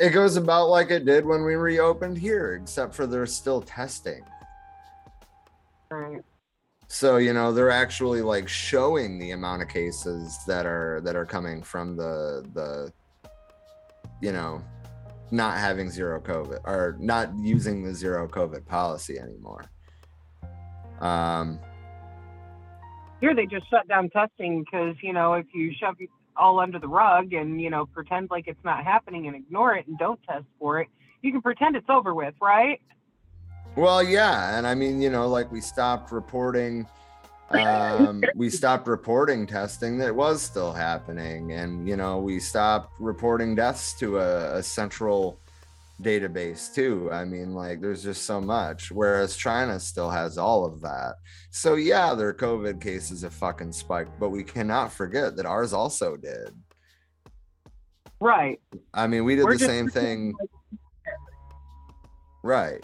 it goes about like it did when we reopened here except for they're still testing Right. so you know they're actually like showing the amount of cases that are that are coming from the the you know not having zero covid or not using the zero covid policy anymore um Here they just shut down testing because, you know, if you shove it all under the rug and, you know, pretend like it's not happening and ignore it and don't test for it, you can pretend it's over with, right? Well, yeah, and I mean, you know, like we stopped reporting um we stopped reporting testing that was still happening and you know we stopped reporting deaths to a, a central database too. I mean like there's just so much whereas china still has all of that. So yeah their covid cases have fucking spiked but we cannot forget that ours also did. Right. i mean we did We're the same thing right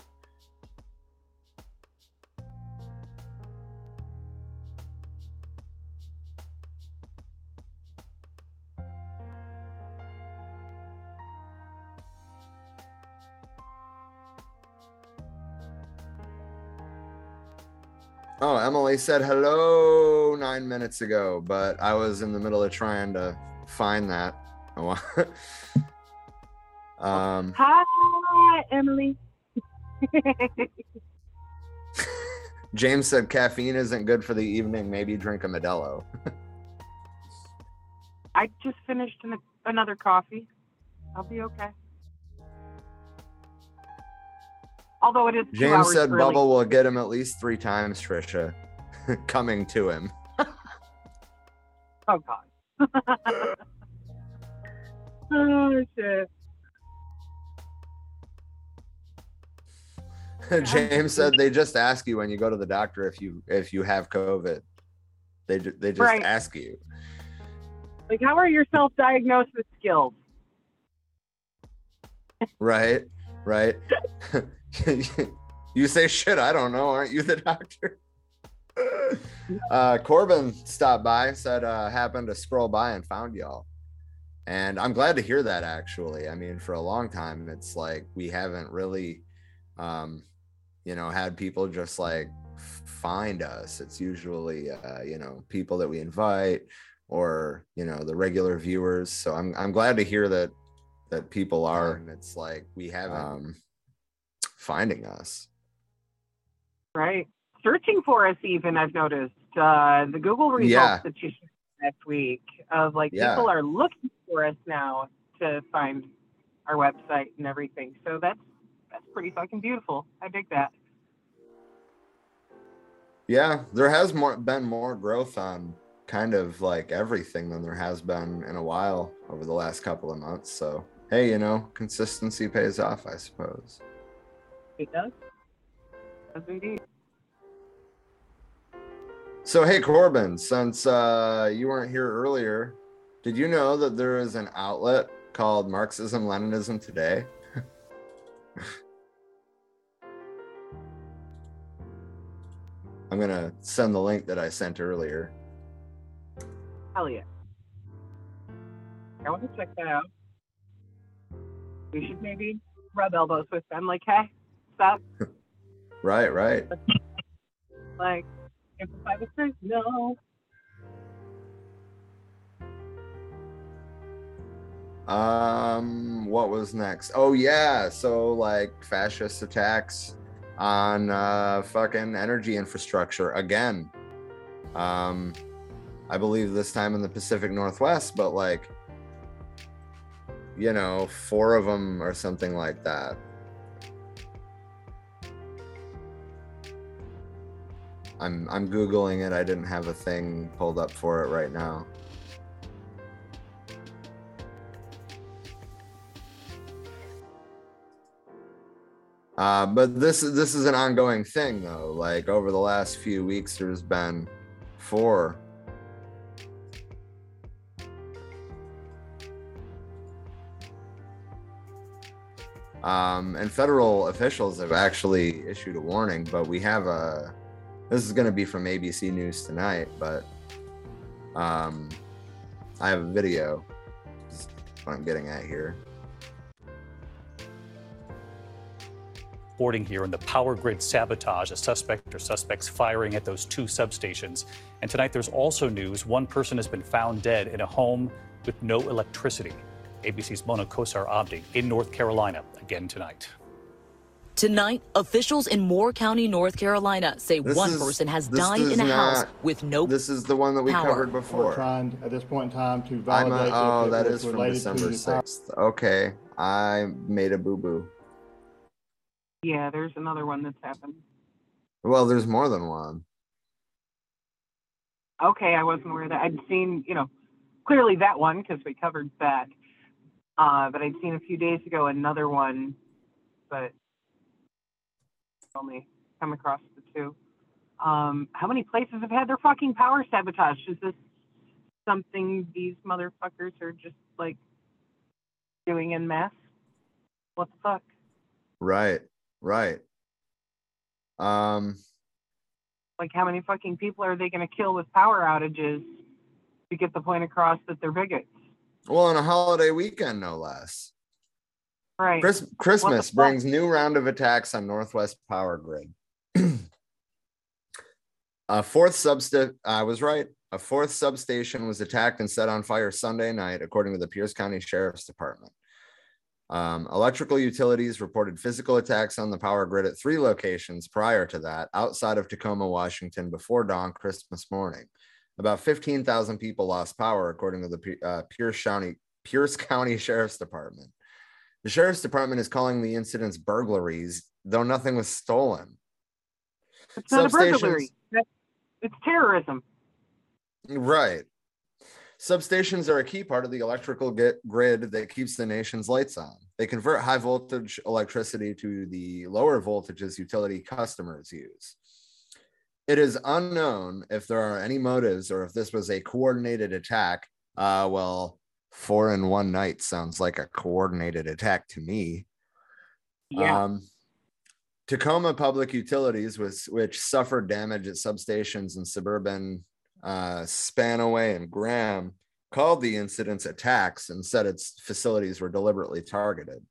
Oh, Emily said hello nine minutes ago, but I was in the middle of trying to find that. Um, Hi, Emily. James said caffeine isn't good for the evening. Maybe drink a Modelo. I just finished an, another coffee. I'll be okay. Although it is James said early. Bubble will get him at least three times, Trisha. Coming to him. Oh God. oh shit. James said they just ask you when you go to the doctor if you if you have COVID. They they just Right. ask you. Like, how are your self-diagnosis skills? Right, right. you say shit. I don't know. Aren't you the doctor? uh, Corbin stopped by, said uh, happened to scroll by and found y'all, and I'm glad to hear that. Actually, I mean, for a long time, it's like we haven't really, um, you know, had people just like find us. It's usually, uh, you know, people that we invite or you know the regular viewers. So I'm I'm glad to hear that that people are. And It's like we haven't um, finding us. Right. searching for us. Even I've noticed uh, the Google results Yeah. that you shared last week of like Yeah. people are looking for us now to find our website and everything. So that's that's pretty fucking beautiful. I dig that. Yeah, there has more been more growth on kind of like everything than there has been in a while over the last couple of months. So hey, you know, consistency pays off, I suppose. It does. Does indeed. So hey Corbin, since uh, you weren't here earlier, did you know that there is an outlet called Marxism Leninism Today? I'm gonna send the link that I sent earlier. Hell yeah. I want to check that out. We should maybe rub elbows with them. Like, hey, stop. Right, right. Like, amplify the. No. Um, what was next? Oh yeah, so like fascist attacks on uh fucking energy infrastructure again. Um, I believe this time in the Pacific Northwest, but like, you know, four of them or something like that. I'm I'm googling it. I didn't have a thing pulled up for it right now. Uh, but this is this is an ongoing thing though. Like over the last few weeks, there's been four. Um, and federal officials have actually issued a warning, but we have a. This is going to be from ABC News tonight, but um, I have a video. Is what I'm getting at here. reporting here on the power grid sabotage, a suspect or suspects firing at those two substations. And tonight there's also news one person has been found dead in a home with no electricity. ABC's Mona Kosar Abdi in North Carolina again tonight. Tonight, officials in Moore County, North Carolina say This one is- person has died in a house with no This is the one that we Power. covered We're before. trying at this point in time to I'm validate a, oh, if that it is was from December to the power. 6th. Okay. I made a boo boo. Yeah, there's another one that's happened. Well, there's more than one. Okay, I wasn't aware of that. I'd seen, you know, clearly that one because we covered that. Uh, but I'd seen a few days ago another one, but only come across the two. Um, how many places have had their fucking power sabotaged? Is this something these motherfuckers are just like doing in mass? What the fuck? Right. Right. Um, Like, how many fucking people are they going to kill with power outages to get the point across that they're bigots? well, on a holiday weekend, no less. Right. Chris- Christmas brings new round of attacks on Northwest Power Grid. a fourth substation, I was right. A fourth substation was attacked and set on fire Sunday night, according to the Pierce County Sheriff's Department. Um, electrical utilities reported physical attacks on the power grid at three locations prior to that, outside of Tacoma, Washington, before dawn Christmas morning. About 15,000 people lost power, according to the uh, Pierce County Pierce County Sheriff's Department. The sheriff's department is calling the incidents burglaries, though nothing was stolen. It's not a burglary. That's, it's terrorism. Right. Substations are a key part of the electrical get- grid that keeps the nation's lights on. They convert high voltage electricity to the lower voltages utility customers use. It is unknown if there are any motives or if this was a coordinated attack. Uh, well, four in one night sounds like a coordinated attack to me. Yeah. Um, Tacoma Public Utilities, was, which suffered damage at substations in suburban uh, Spanaway and Graham, called the incidents attacks and said its facilities were deliberately targeted.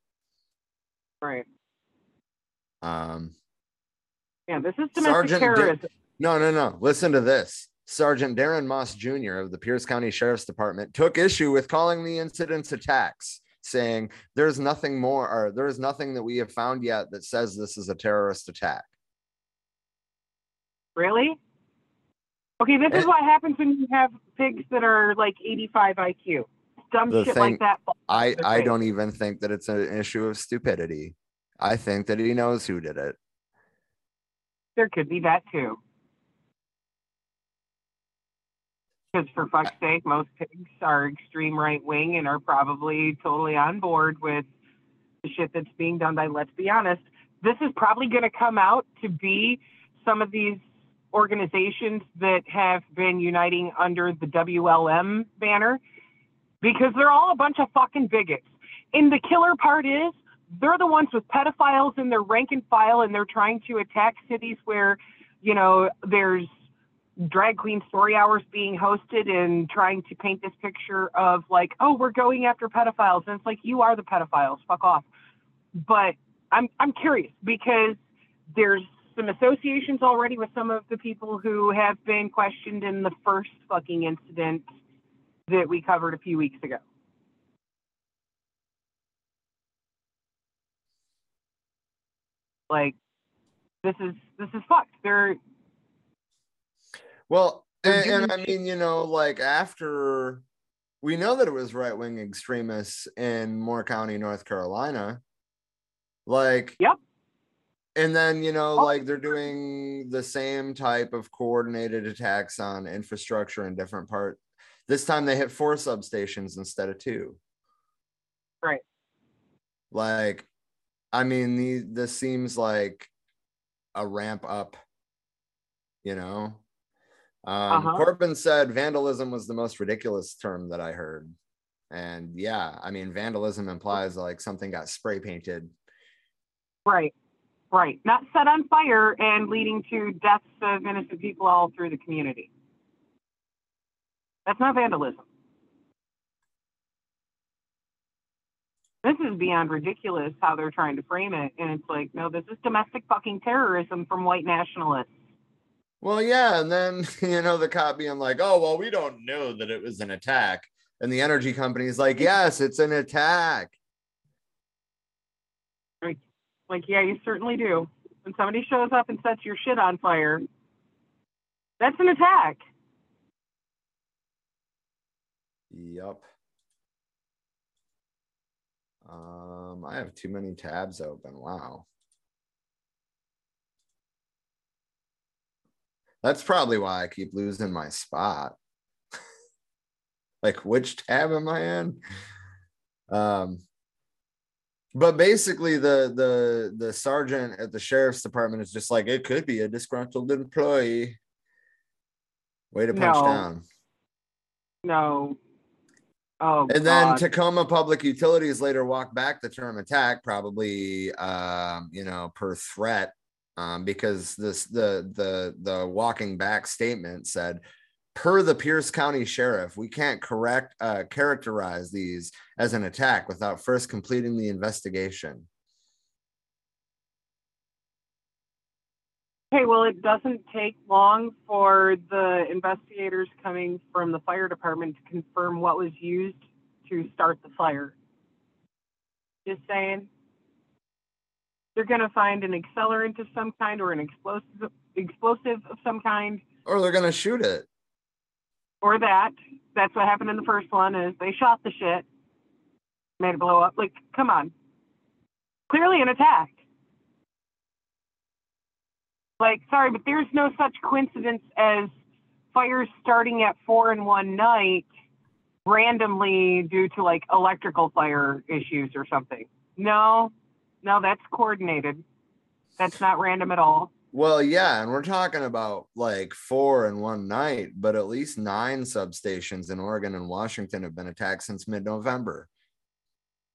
right. Um, Yeah, this is domestic Sergeant terrorism. no, no, no. Listen to this. Sergeant Darren Moss Jr. of the Pierce County Sheriff's Department took issue with calling the incidents attacks, saying there's nothing more or there is nothing that we have found yet that says this is a terrorist attack. Really? Okay, this is It- what happens when you have pigs that are like 85 IQ. Dumb shit thing- like that. I I don't even think that it's an issue of stupidity. I think that he knows who did it. There could be that too. Because for fuck's sake, most pigs are extreme right wing and are probably totally on board with the shit that's being done by, let's be honest, this is probably going to come out to be some of these organizations that have been uniting under the WLM banner because they're all a bunch of fucking bigots. And the killer part is they're the ones with pedophiles in their rank and file and they're trying to attack cities where, you know, there's drag queen story hours being hosted and trying to paint this picture of like, oh, we're going after pedophiles. And it's like, you are the pedophiles. Fuck off. But I'm I'm curious because there's some associations already with some of the people who have been questioned in the first fucking incident that we covered a few weeks ago. Like this is this is fucked. They're Well, and, and I mean, you know, like after we know that it was right wing extremists in Moore County, North Carolina. Like, Yep. And then, you know, Oh. like they're doing the same type of coordinated attacks on infrastructure in different parts. This time they hit four substations instead of two. Right. Like, I mean, the, this seems like a ramp up, you know? Um, Uh-huh. Corbin said vandalism was the most ridiculous term that I heard. And yeah, I mean, vandalism implies like something got spray painted. Right, right. Not set on fire and leading to deaths of innocent people all through the community. That's not vandalism. This is beyond ridiculous how they're trying to frame it. And it's like, no, this is domestic fucking terrorism from white nationalists. Well, yeah, and then you know the cop being like, "Oh, well, we don't know that it was an attack," and the energy company's like, "Yes, it's an attack." Like, yeah, you certainly do. When somebody shows up and sets your shit on fire, that's an attack. Yep. Um, I have too many tabs open. Wow. That's probably why I keep losing my spot. like, which tab am I in? Um, but basically, the the the sergeant at the sheriff's department is just like, it could be a disgruntled employee. Way to punch No. down. No. Oh, And then God. Tacoma Public Utilities later walked back the term attack, probably um, you know per threat, um, because this the the the walking back statement said, per the Pierce County Sheriff, we can't correct uh, characterize these as an attack without first completing the investigation. Okay, well, it doesn't take long for the investigators coming from the fire department to confirm what was used to start the fire. Just saying. They're going to find an accelerant of some kind or an explosive explosive of some kind Or they're gonna shoot it. or that. That's what happened in the first one is they shot the shit, made it blow up. Like, come on. Clearly an attack. Like, sorry, but there's no such coincidence as fires starting at four in one night randomly due to like electrical fire issues or something. No, no, that's coordinated. That's not random at all. Well, yeah, and we're talking about like four in one night, but at least nine substations in Oregon and Washington have been attacked since mid-November.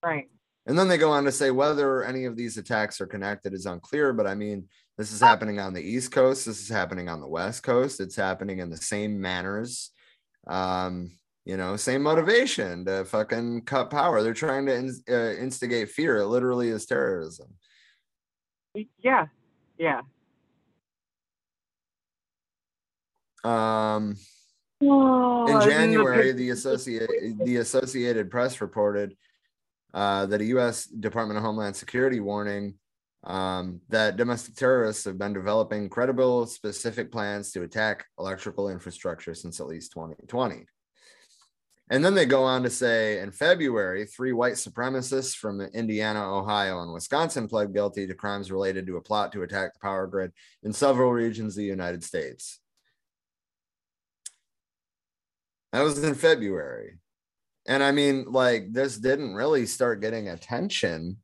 Right. And then they go on to say whether any of these attacks are connected is unclear. But I mean, this is happening on the East Coast. This is happening on the West Coast. It's happening in the same manners. Um, you know, same motivation to fucking cut power. They're trying to in, uh, instigate fear. It literally is terrorism. Yeah. Yeah. Um, Oh, in January, the associate the Associated Press reported uh, that a U.S. Department of Homeland Security warning um, that domestic terrorists have been developing credible, specific plans to attack electrical infrastructure since at least 2020. And then they go on to say in February, three white supremacists from Indiana, Ohio, and Wisconsin pled guilty to crimes related to a plot to attack the power grid in several regions of the United States. That was in February. And I mean, like, this didn't really start getting attention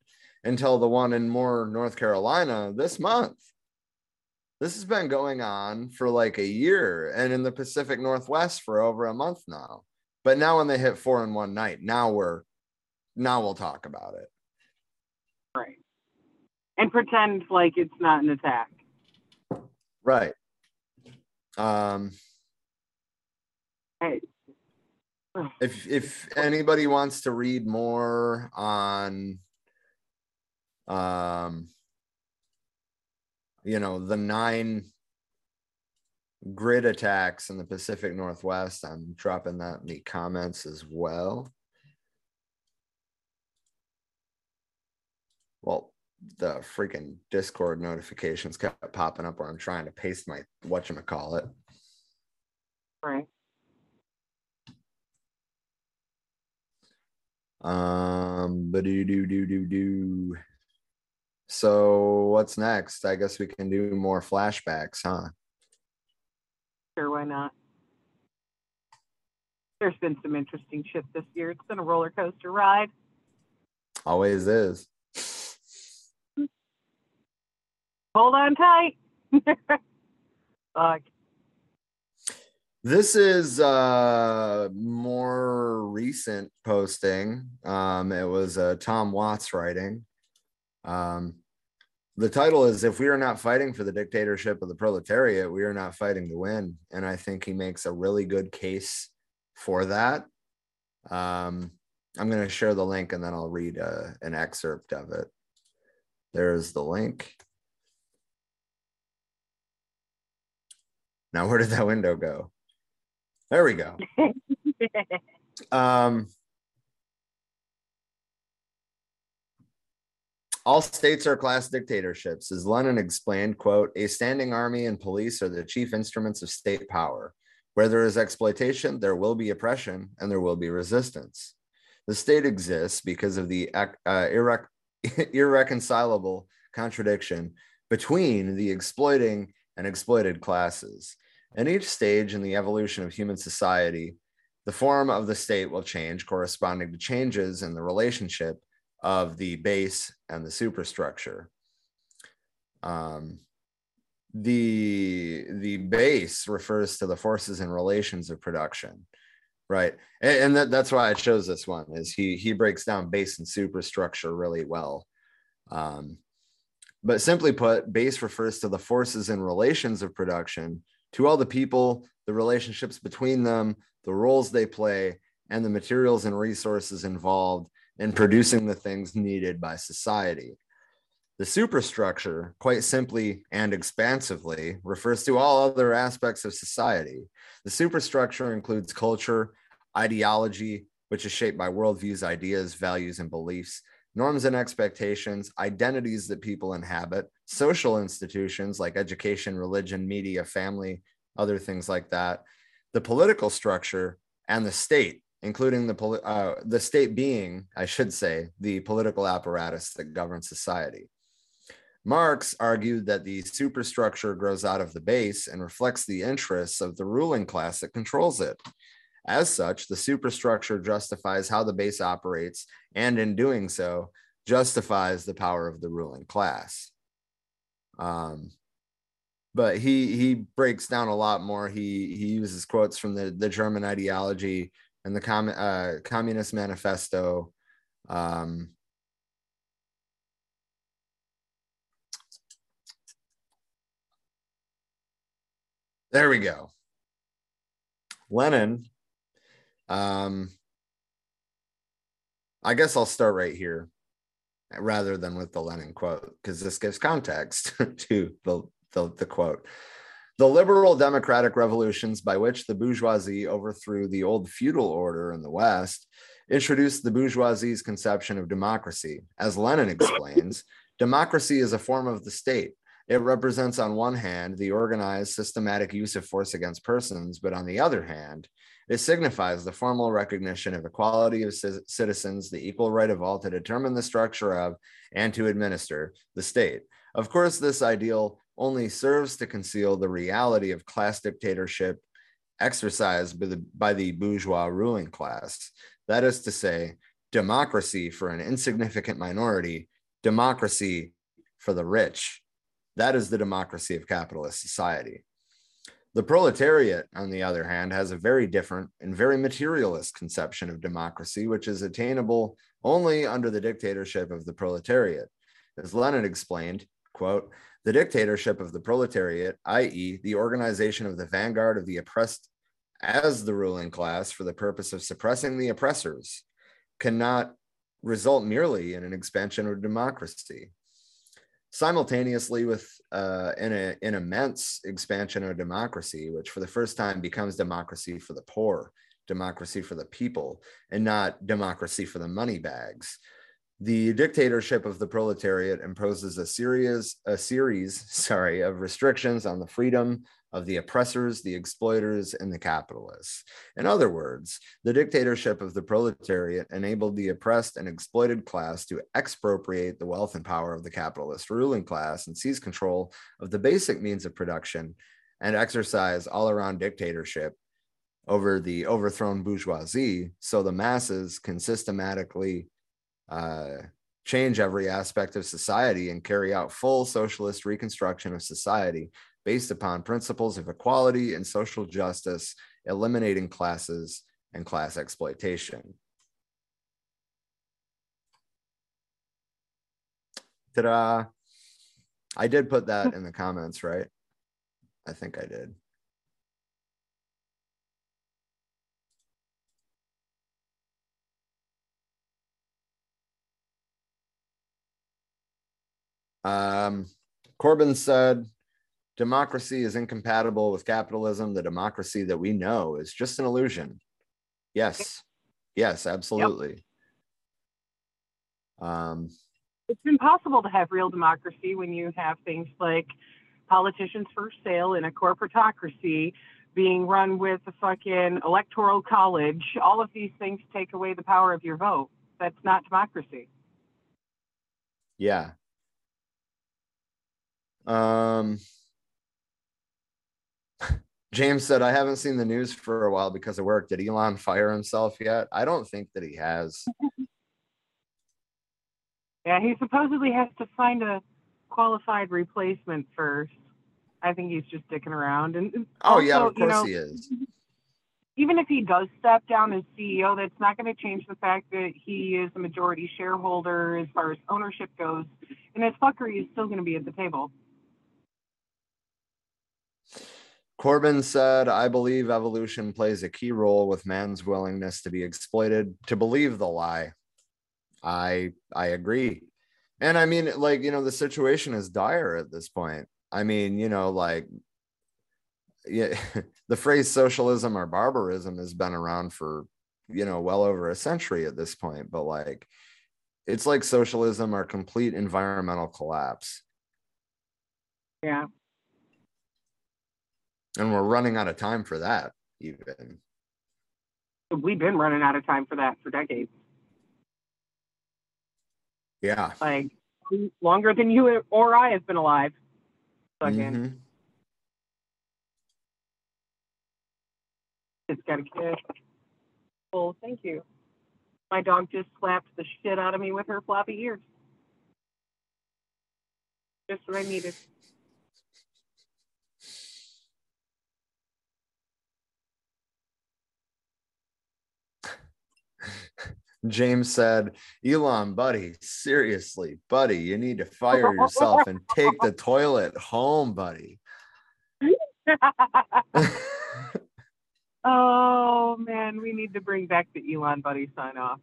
until the one in Moore North Carolina this month. This has been going on for like a year and in the Pacific Northwest for over a month now. But now when they hit four in one night, now we're now we'll talk about it. Right. And pretend like it's not an attack. Right. Um Hey. if if anybody wants to read more on um you know the nine grid attacks in the pacific northwest i'm dropping that in the comments as well well the freaking discord notifications kept popping up where i'm trying to paste my whatchamacallit Right. Um, but do do do do do. So what's next? I guess we can do more flashbacks, huh? Sure, why not? There's been some interesting shit this year. It's been a roller coaster ride. Always is. Hold on tight. Fuck. This is uh more recent posting. Um, it was uh, Tom Watts writing. Um, the title is "If we are not fighting for the dictatorship of the proletariat, we are not fighting to win." And I think he makes a really good case for that. Um, I'm going to share the link and then I'll read uh, an excerpt of it. There's the link. Now, where did that window go? There we go. Um, all states are class dictatorships, as Lenin explained, quote, a standing army and police are the chief instruments of state power. Where there is exploitation, there will be oppression and there will be resistance. The state exists because of the uh, irre- irreconcilable contradiction between the exploiting and exploited classes. In each stage in the evolution of human society, the form of the state will change corresponding to changes in the relationship of the base and the superstructure. Um, the the base refers to the forces and relations of production, right? And, and that, that's why I chose this one. Is he he breaks down base and superstructure really well. Um, but simply put, base refers to the forces and relations of production to all the people, the relationships between them, the roles they play, and the materials and resources involved in producing the things needed by society. The superstructure, quite simply and expansively, refers to all other aspects of society. The superstructure includes culture, ideology, which is shaped by worldviews, ideas, values, and beliefs, norms and expectations, identities that people inhabit, social institutions like education, religion, media, family, other things like that, the political structure, and the state, including the poli- uh, the state being, I should say, the political apparatus that governs society. Marx argued that the superstructure grows out of the base and reflects the interests of the ruling class that controls it. As such, the superstructure justifies how the base operates, and in doing so, justifies the power of the ruling class. Um, but he he breaks down a lot more. He he uses quotes from the the German ideology and the com- uh, Communist Manifesto. Um, there we go. Lenin. Um, I guess I'll start right here rather than with the Lenin quote because this gives context to the the, the quote. The liberal democratic revolutions by which the bourgeoisie overthrew the old feudal order in the West introduced the bourgeoisie's conception of democracy. As Lenin explains, Democracy is a form of the state. It represents, on one hand, the organized, systematic use of force against persons, but on the other hand, it signifies the formal recognition of equality of ci- citizens, the equal right of all to determine the structure of and to administer the state. Of course, this ideal only serves to conceal the reality of class dictatorship exercised by the, by the bourgeois ruling class. That is to say, democracy for an insignificant minority, democracy for the rich. That is the democracy of capitalist society. The proletariat, on the other hand, has a very different and very materialist conception of democracy, which is attainable only under the dictatorship of the proletariat. As Lenin explained, quote, the dictatorship of the proletariat, i.e., the organization of the vanguard of the oppressed as the ruling class for the purpose of suppressing the oppressors, cannot result merely in an expansion of democracy. Simultaneously with uh, an, an immense expansion of democracy, which for the first time becomes democracy for the poor, democracy for the people, and not democracy for the money bags. The dictatorship of the proletariat imposes a series, a series, sorry, of restrictions on the freedom of the oppressors, the exploiters, and the capitalists. In other words, the dictatorship of the proletariat enabled the oppressed and exploited class to expropriate the wealth and power of the capitalist ruling class and seize control of the basic means of production and exercise all around dictatorship over the overthrown bourgeoisie so the masses can systematically uh, change every aspect of society and carry out full socialist reconstruction of society based upon principles of equality and social justice, eliminating classes and class exploitation. Ta-da! I did put that in the comments, right? I think I did. Um, Corbyn said, democracy is incompatible with capitalism. The democracy that we know is just an illusion. Yes. Yes, absolutely. Um, It's impossible to have real democracy when you have things like politicians for sale in a corporatocracy being run with a fucking electoral college. All of these things take away the power of your vote. That's not democracy. yeah. Um, James said, I haven't seen the news for a while because of work. Did Elon fire himself yet? I don't think that he has. Yeah, he supposedly has to find a qualified replacement first. I think he's just sticking around. And Oh, yeah, of you course know, he is. even if he does step down as CEO, that's not going to change the fact that he is a majority shareholder as far as ownership goes, and his fuckery is still going to be at the table. Corbyn said, I believe evolution plays a key role with man's willingness to be exploited, to believe the lie. I I agree. And I mean, like, you know, the situation is dire at this point. I mean, you know, like yeah, the phrase socialism or barbarism has been around for, you know, well over a century at this point, but like it's like socialism or complete environmental collapse. Yeah. And we're running out of time for that, even. We've been running out of time for that for decades. Yeah. Like longer than you or I have been alive. Fucking, Mhm. it's got a kid. Well, thank you. My dog just slapped the shit out of me with her floppy ears. Just what I needed. James said, Elon, buddy, seriously, buddy, you need to fire yourself and take the toilet home, buddy. oh man, we need to bring back the Elon buddy sign off.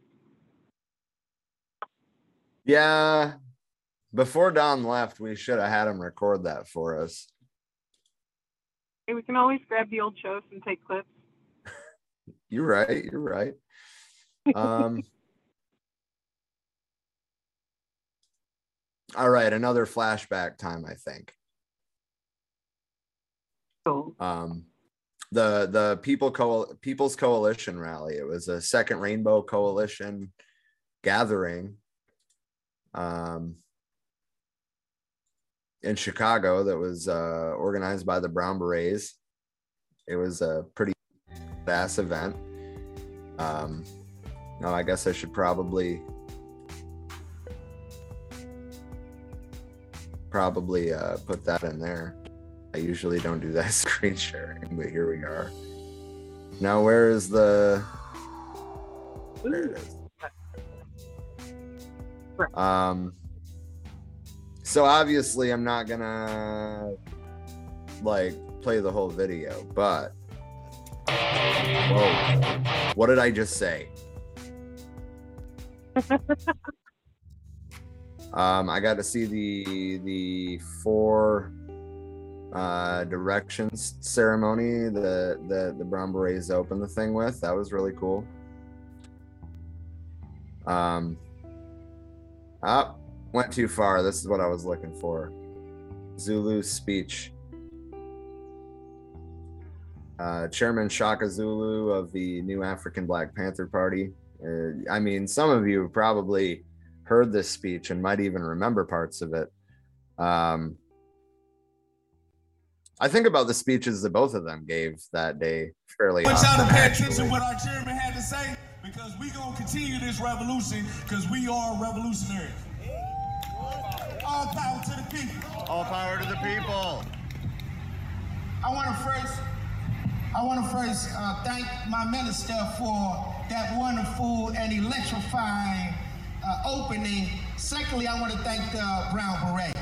yeah. Before Don left, we should have had him record that for us. Hey, we can always grab the old shows and take clips. You're right. You're right. Um, All right, another flashback time, I think. Cool. Um, the the people Co- People's Coalition rally. It was a second Rainbow Coalition gathering. Um, in Chicago, that was uh, organized by the Brown Berets. It was a pretty vast event. Um, no, I guess I should probably probably uh, put that in there. I usually don't do that screen sharing, but here we are. Now, where is the? There it is. Um. So obviously, I'm not gonna like play the whole video, but whoa, what did I just say? Um, I got to see the the four uh directions ceremony that the the brown berets opened the thing with. That was really cool. Um up went too far. This is what i was looking for. Zulu's speech. Uh chairman shaka zulu of the new african black panther party uh, i mean some of you probably heard this speech and might even remember parts of it um I think about the speeches that both of them gave that day fairly I want y'all to often. pay attention what our chairman had to say because we gonna continue this revolution because we are revolutionaries. All power to the people. All power to the people. I want to first, I want to first uh, thank my minister for that wonderful and electrifying uh, opening. Secondly, I want to thank the Brown Beret.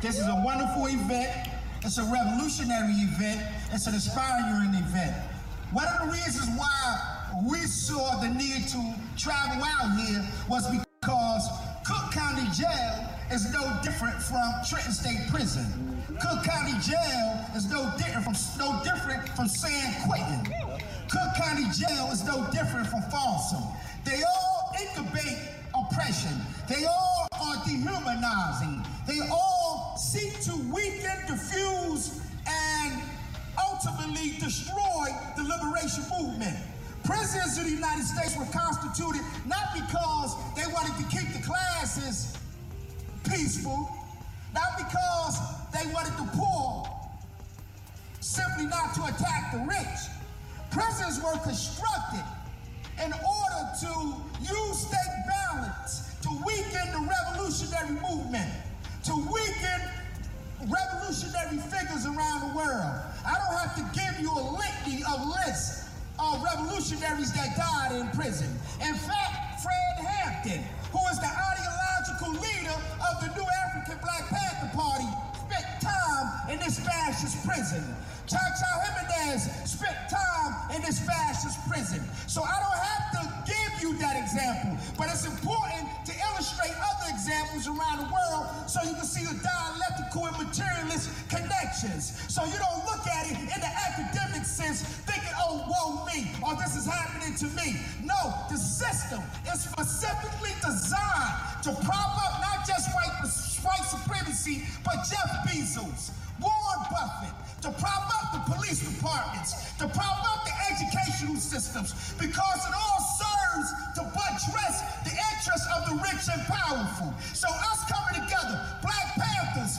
This is a wonderful event. It's a revolutionary event. It's an inspiring event. One of the reasons why we saw the need to travel out here was because Cook County Jail is no different from Trenton State Prison. Cook County Jail is no different from no different from San Quentin. Cook County Jail is no different from Folsom. They all incubate oppression. They all are dehumanizing. They all seek to weaken, diffuse, and ultimately destroy the liberation movement. Prisons in the United States were constituted not because they wanted to keep the classes peaceful, not because they wanted the poor simply not to attack the rich. Prisons were constructed in order to use state balance to weaken the revolutionary movement, to weaken revolutionary figures around the world. I don't have to give you a litany of lists of revolutionaries that died in prison. In fact, Fred Hampton, who is the ideological leader of the New African Black Panther Party, spent time in this fascist prison. Cha Cha Jimenez spent time in this fascist prison. So I don't have to give you that example, but it's important to illustrate other examples around the world so you can see the dialectical and materialist connections. So you don't look at it in the academic sense thinking, oh, woe me, or this is happening to me. No, the system is specifically designed to prop up not just white, white supremacy, but Jeff Bezos, Warren Buffett, to prop up the police departments, to prop up the educational systems, because it all serves to buttress the interests of the rich and powerful. So us coming together, Black Panthers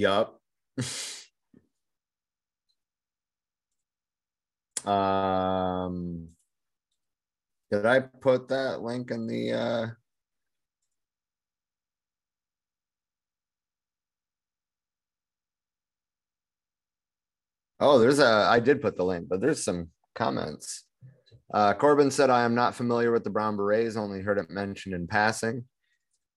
Yup. um did I put that link in the uh Oh, there's a I did put the link, but there's some comments. Uh, Corbin said, I am not familiar with the Brown Berets, only heard it mentioned in passing.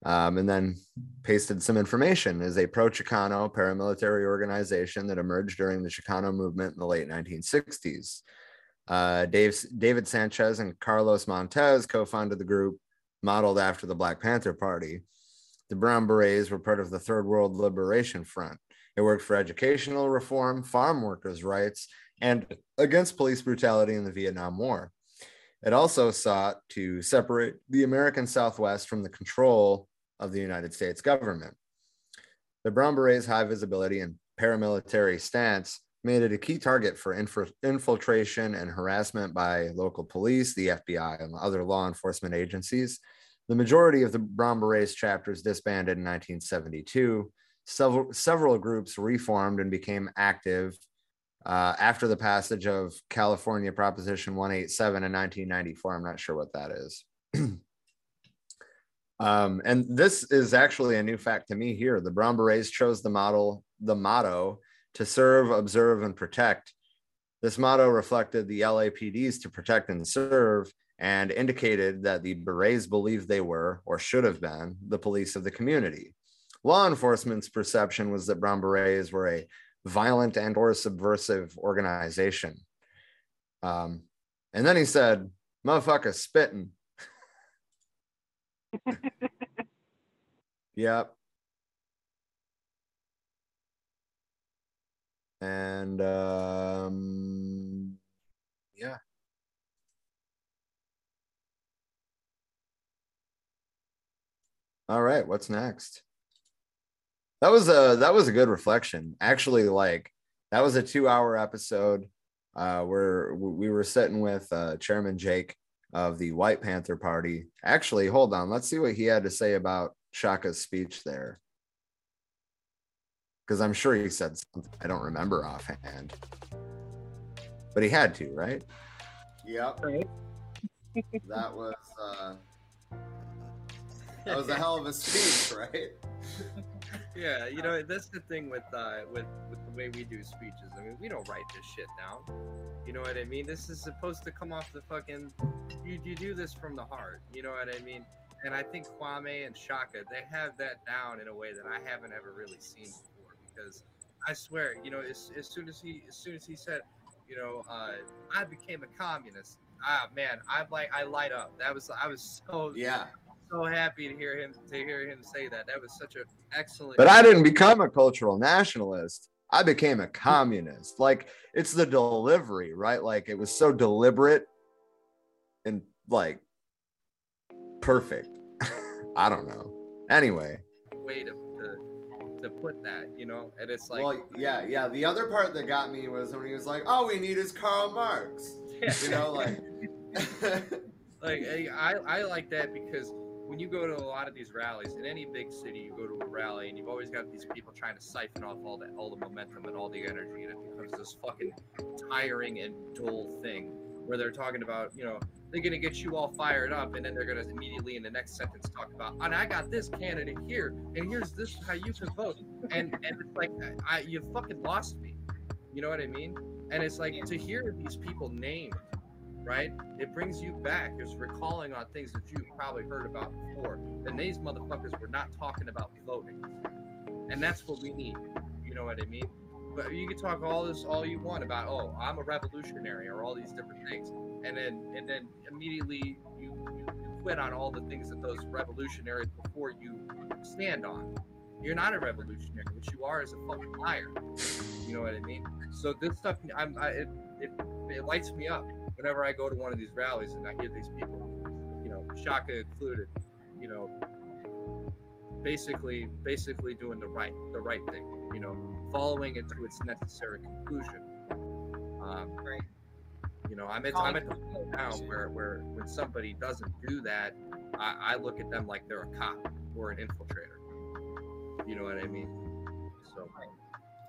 Um, and then pasted some information as a pro Chicano paramilitary organization that emerged during the Chicano movement in the late 1960s. Uh, Dave, David Sanchez and Carlos Montes co founded the group, modeled after the Black Panther Party. The Brown Berets were part of the Third World Liberation Front. It worked for educational reform, farm workers' rights, and against police brutality in the Vietnam War. It also sought to separate the American Southwest from the control of the United States government. The Brown Beret's high visibility and paramilitary stance made it a key target for infiltration and harassment by local police, the FBI, and other law enforcement agencies. The majority of the Brown Berets chapters disbanded in 1972. Several, several groups reformed and became active uh, after the passage of California Proposition 187 in 1994. I'm not sure what that is. um, and this is actually a new fact to me here. The Brown Berets chose the model, the motto to serve, observe, and protect. This motto reflected the LAPD's to protect and serve and indicated that the Berets believed they were, or should have been, the police of the community. Law enforcement's perception was that Brown Berets were a violent and or subversive organization. Um, and then he said, motherfucker spitting. Yep. And um, yeah. All right, what's next? That was a that was a good reflection. Actually, like that was a two hour episode uh, where we were sitting with uh, Chairman Jake of the White Panther Party. Actually, hold on, let's see what he had to say about Shaka's speech there, because I'm sure he said something I don't remember offhand, but he had to, right? Yep. Right. that was uh, that was a hell of a speech, right? Yeah, you know that's the thing with uh, with with the way we do speeches. I mean, we don't write this shit down. You know what I mean? This is supposed to come off the fucking. You you do this from the heart. You know what I mean? And I think Kwame and Shaka they have that down in a way that I haven't ever really seen before. Because I swear, you know, as, as soon as he as soon as he said, you know, uh, I became a communist. Ah man, I like I light up. That was I was so Yeah. So happy to hear him to hear him say that. That was such an excellent. But I didn't become a cultural nationalist. I became a hmm. communist. Like it's the delivery, right? Like it was so deliberate and like perfect. I don't know. Anyway. way to, to to put that, you know, and it's like well, yeah, yeah. The other part that got me was when he was like, "All we need is Karl Marx." You know, like like I, I like that because when you go to a lot of these rallies in any big city, you go to a rally and you've always got these people trying to siphon off all that all the momentum and all the energy, and it becomes this fucking tiring and dull thing where they're talking about, you know, they're gonna get you all fired up, and then they're gonna immediately in the next sentence talk about, and I got this candidate here, and here's this how you can vote, and and it's like, I you fucking lost me, you know what I mean? And it's like to hear these people named right? It brings you back. It's recalling on things that you've probably heard about before. And these motherfuckers were not talking about voting. And that's what we need. You know what I mean? But you can talk all this all you want about, oh, I'm a revolutionary or all these different things. And then and then immediately you, you quit on all the things that those revolutionaries before you stand on. You're not a revolutionary. What you are is a fucking liar. You know what I mean? So this stuff, I'm, I, it, it, it lights me up whenever I go to one of these rallies and I hear these people, you know, Shaka included, you know, basically, basically doing the right, the right thing, you know, following it to its necessary conclusion. Um, Right. you know, I'm at, I'm at the point now where, where when somebody doesn't do that, I, I look at them like they're a cop or an infiltrator. You know what I mean? So,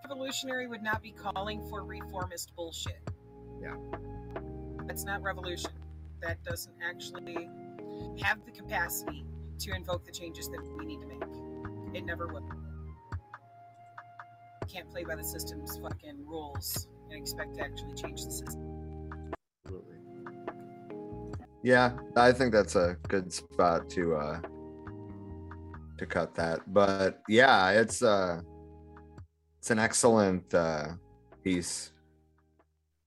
Revolutionary would not be calling for reformist bullshit. Yeah. That's not revolution. That doesn't actually have the capacity to invoke the changes that we need to make. It never will. Can't play by the system's fucking rules and expect to actually change the system. Absolutely. Yeah, I think that's a good spot to uh to cut that. But yeah, it's uh it's an excellent uh piece.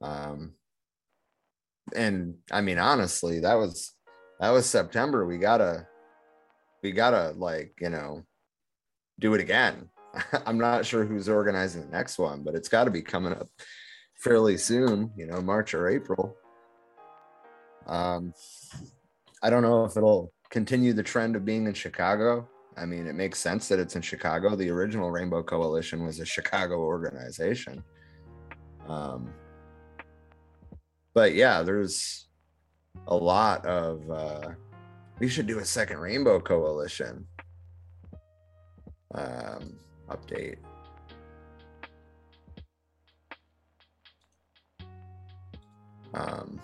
Um and I mean honestly, that was that was September. We gotta we gotta like, you know, do it again. I'm not sure who's organizing the next one, but it's gotta be coming up fairly soon, you know, March or April. Um, I don't know if it'll continue the trend of being in Chicago. I mean, it makes sense that it's in Chicago. The original Rainbow Coalition was a Chicago organization. Um, but yeah, there's a lot of. Uh, we should do a second Rainbow Coalition um, update. Um,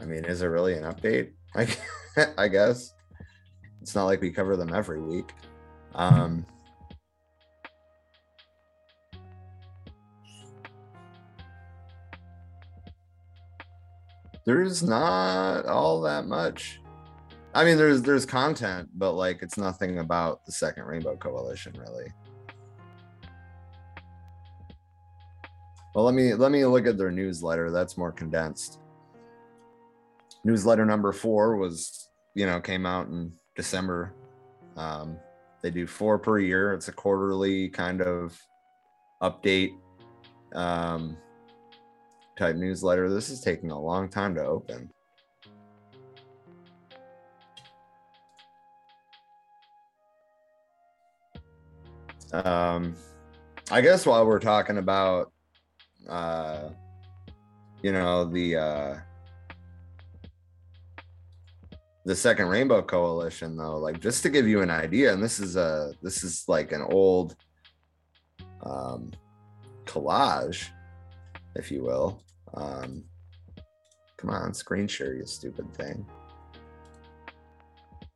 I mean, is it really an update? I, I guess it's not like we cover them every week. Um, there's not all that much. I mean, there's there's content, but like it's nothing about the Second Rainbow Coalition, really. Well, let me let me look at their newsletter. That's more condensed. Newsletter number four was, you know, came out in December. Um, they do four per year. It's a quarterly kind of update um, type newsletter. This is taking a long time to open. Um, I guess while we're talking about, uh, you know, the uh, the Second Rainbow Coalition, though, like just to give you an idea, and this is a this is like an old um, collage, if you will. Um, come on, screen share, you stupid thing.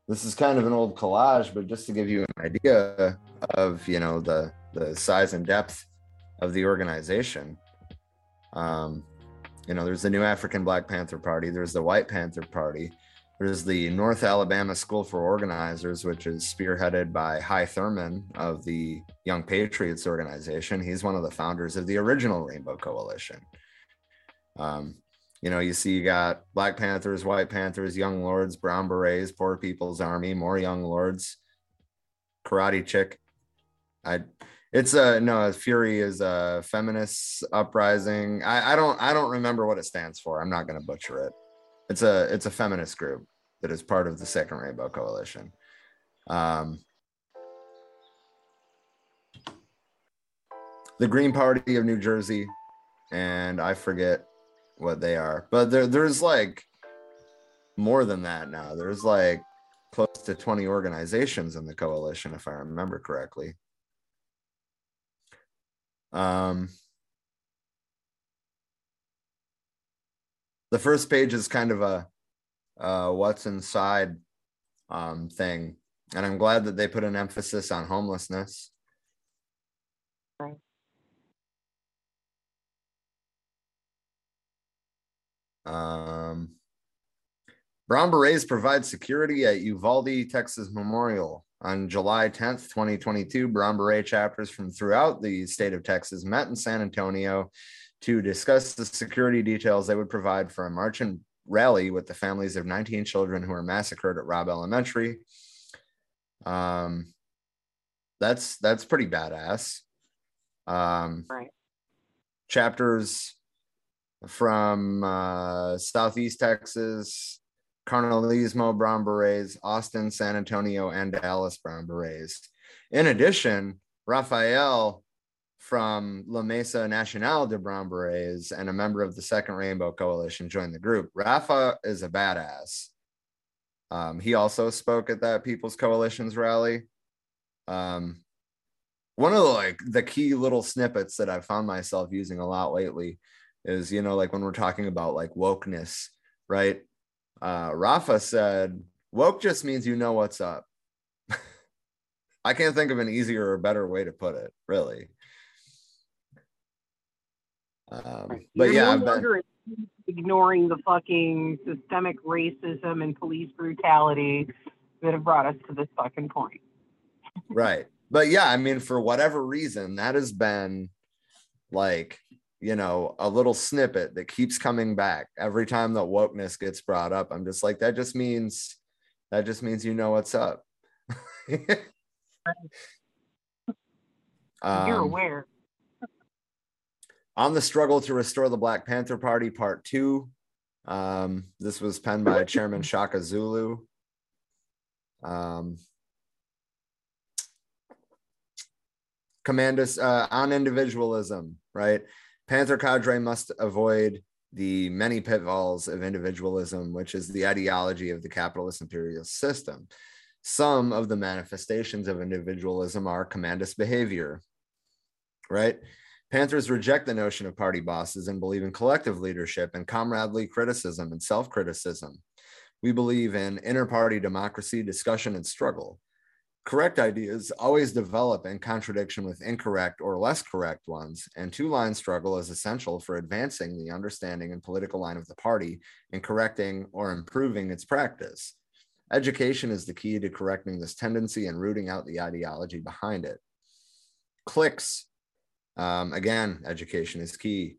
This is kind of an old collage, but just to give you an idea of you know the the size and depth of the organization. Um, you know, there's the New African Black Panther Party, there's the White Panther Party, there's the North Alabama School for Organizers, which is spearheaded by Hy Thurman of the Young Patriots organization. He's one of the founders of the original Rainbow Coalition. Um, you know, you see you got Black Panthers, White Panthers, Young Lords, Brown Berets, Poor People's Army, more Young Lords, Karate Chick. I it's a no fury is a feminist uprising. I, I don't i don't remember what it stands for. I'm not going to butcher it. It's a it's a feminist group that is part of the second rainbow coalition. Um the green party of new jersey and i forget what they are. But there, there's like more than that now. There's like close to 20 organizations in the coalition if i remember correctly. Um, the first page is kind of a uh, what's inside um, thing, and I'm glad that they put an emphasis on homelessness. Um, Brown Berets provide security at Uvalde, Texas Memorial. On July 10th, 2022, Brown Beret chapters from throughout the state of Texas met in San Antonio to discuss the security details they would provide for a march and rally with the families of 19 children who were massacred at Robb Elementary. Um, that's that's pretty badass. Um, Right. chapters from uh, Southeast Texas, Carnalismo Brown Berets, Austin, San Antonio, and Dallas Brown Berets. In addition, Rafael from La Mesa Nacional de Brown Berets and a member of the Second Rainbow Coalition joined the group. Rafa is a badass. Um, he also spoke at that People's Coalition's rally. Um, one of the like the key little snippets that I've found myself using a lot lately is you know like when we're talking about like wokeness, right? Uh, Rafa said, woke just means you know what's up. I can't think of an easier or better way to put it, really. Um, but You're yeah, no longer ignoring the fucking systemic racism and police brutality that have brought us to this fucking point. right. But yeah, I mean, for whatever reason, that has been like, you know, a little snippet that keeps coming back every time that wokeness gets brought up. I'm just like, that just means that just means you know what's up. You're Um, aware. on the struggle to restore the Black Panther Party, part two. Um, this was penned by Chairman Shaka Zulu. Um, Commandism uh, on individualism, right? Panther cadre must avoid the many pitfalls of individualism, which is the ideology of the capitalist imperialist system. Some of the manifestations of individualism are commandist behavior, right? Panthers reject the notion of party bosses and believe in collective leadership and comradely criticism and self criticism. We believe in inter party democracy, discussion, and struggle. Correct ideas always develop in contradiction with incorrect or less correct ones, and two line struggle is essential for advancing the understanding and political line of the party and correcting or improving its practice. Education is the key to correcting this tendency and rooting out the ideology behind it. Cliques, um, again, education is key.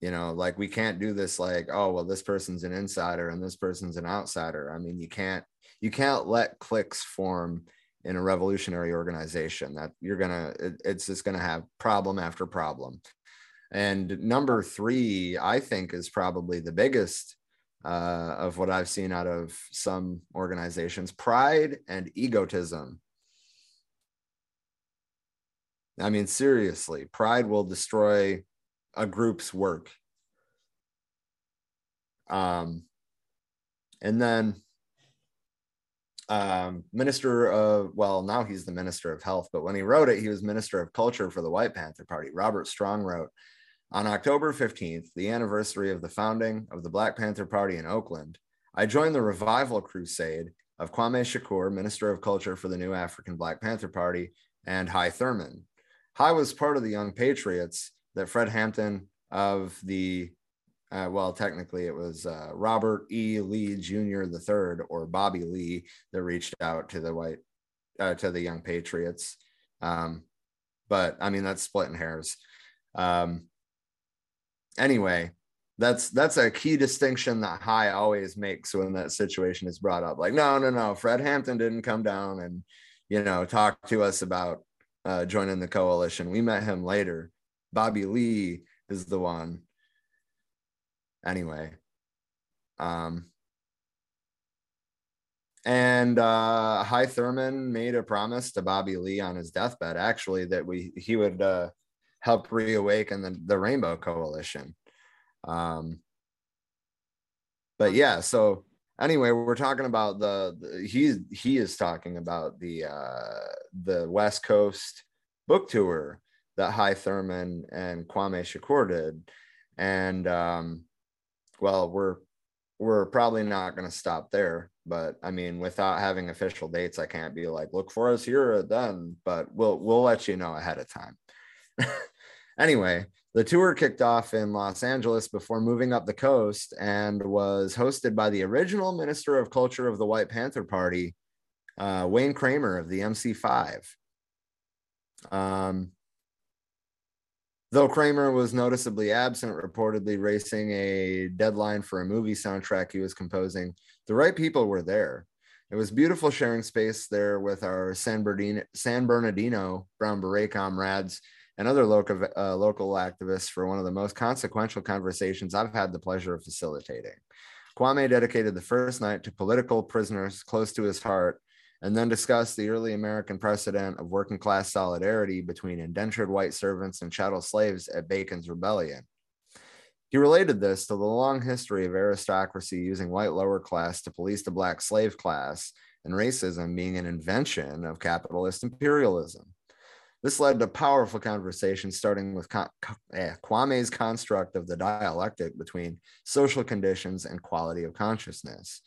You know, like we can't do this like, oh, well, this person's an insider and this person's an outsider. I mean, you can't you can't let cliques form in a revolutionary organization that you're gonna it, it's just gonna have problem after problem. And number three i think is probably the biggest uh, of what i've seen out of some organizations pride and egotism. I mean seriously pride will destroy a group's work. Um and then um, minister of well now he's the minister of health but when he wrote it he was minister of culture for the white panther party. Robert strong wrote on october 15th the anniversary of the founding of the black panther party in oakland i joined the revival crusade of kwame shakur minister of culture for the new african black panther party and hy thurman. Hy was part of the young patriots that fred hampton of the uh, well, technically, it was uh, Robert E. Lee Jr. the third, or Bobby Lee, that reached out to the white uh, to the Young Patriots. Um, but I mean, that's splitting hairs. Um, anyway, that's that's a key distinction that Hy always makes when that situation is brought up. Like, no, no, no, Fred Hampton didn't come down and you know talk to us about uh, joining the coalition. We met him later. Bobby Lee is the one anyway. Um and uh hy thurman made a promise to bobby lee on his deathbed actually that we he would uh help reawaken the, the rainbow coalition. Um but yeah so anyway we're talking about the, the he is talking about the uh the west coast book tour that Hy thurman and kwame shakur did. And um well, we're we're probably not going to stop there. But I mean, without having official dates, I can't be like, look for us here or then. But we'll we'll let you know ahead of time. anyway, the tour kicked off in Los Angeles before moving up the coast and was hosted by the original Minister of Culture of the White Panther Party, uh, Wayne Kramer of the MC5. Um, Though Kramer was noticeably absent, reportedly racing a deadline for a movie soundtrack he was composing, the right people were there. It was beautiful sharing space there with our San Bernardino, San Bernardino Brown Beret comrades and other local, uh, local activists for one of the most consequential conversations I've had the pleasure of facilitating. Kwame dedicated the first night to political prisoners close to his heart and then discuss the early American precedent of working class solidarity between indentured white servants and chattel slaves at Bacon's Rebellion. He related this to the long history of aristocracy using white lower class to police the black slave class and racism being an invention of capitalist imperialism. This led to powerful conversations, starting with eh, Kwame's construct of the dialectic between social conditions and quality of consciousness,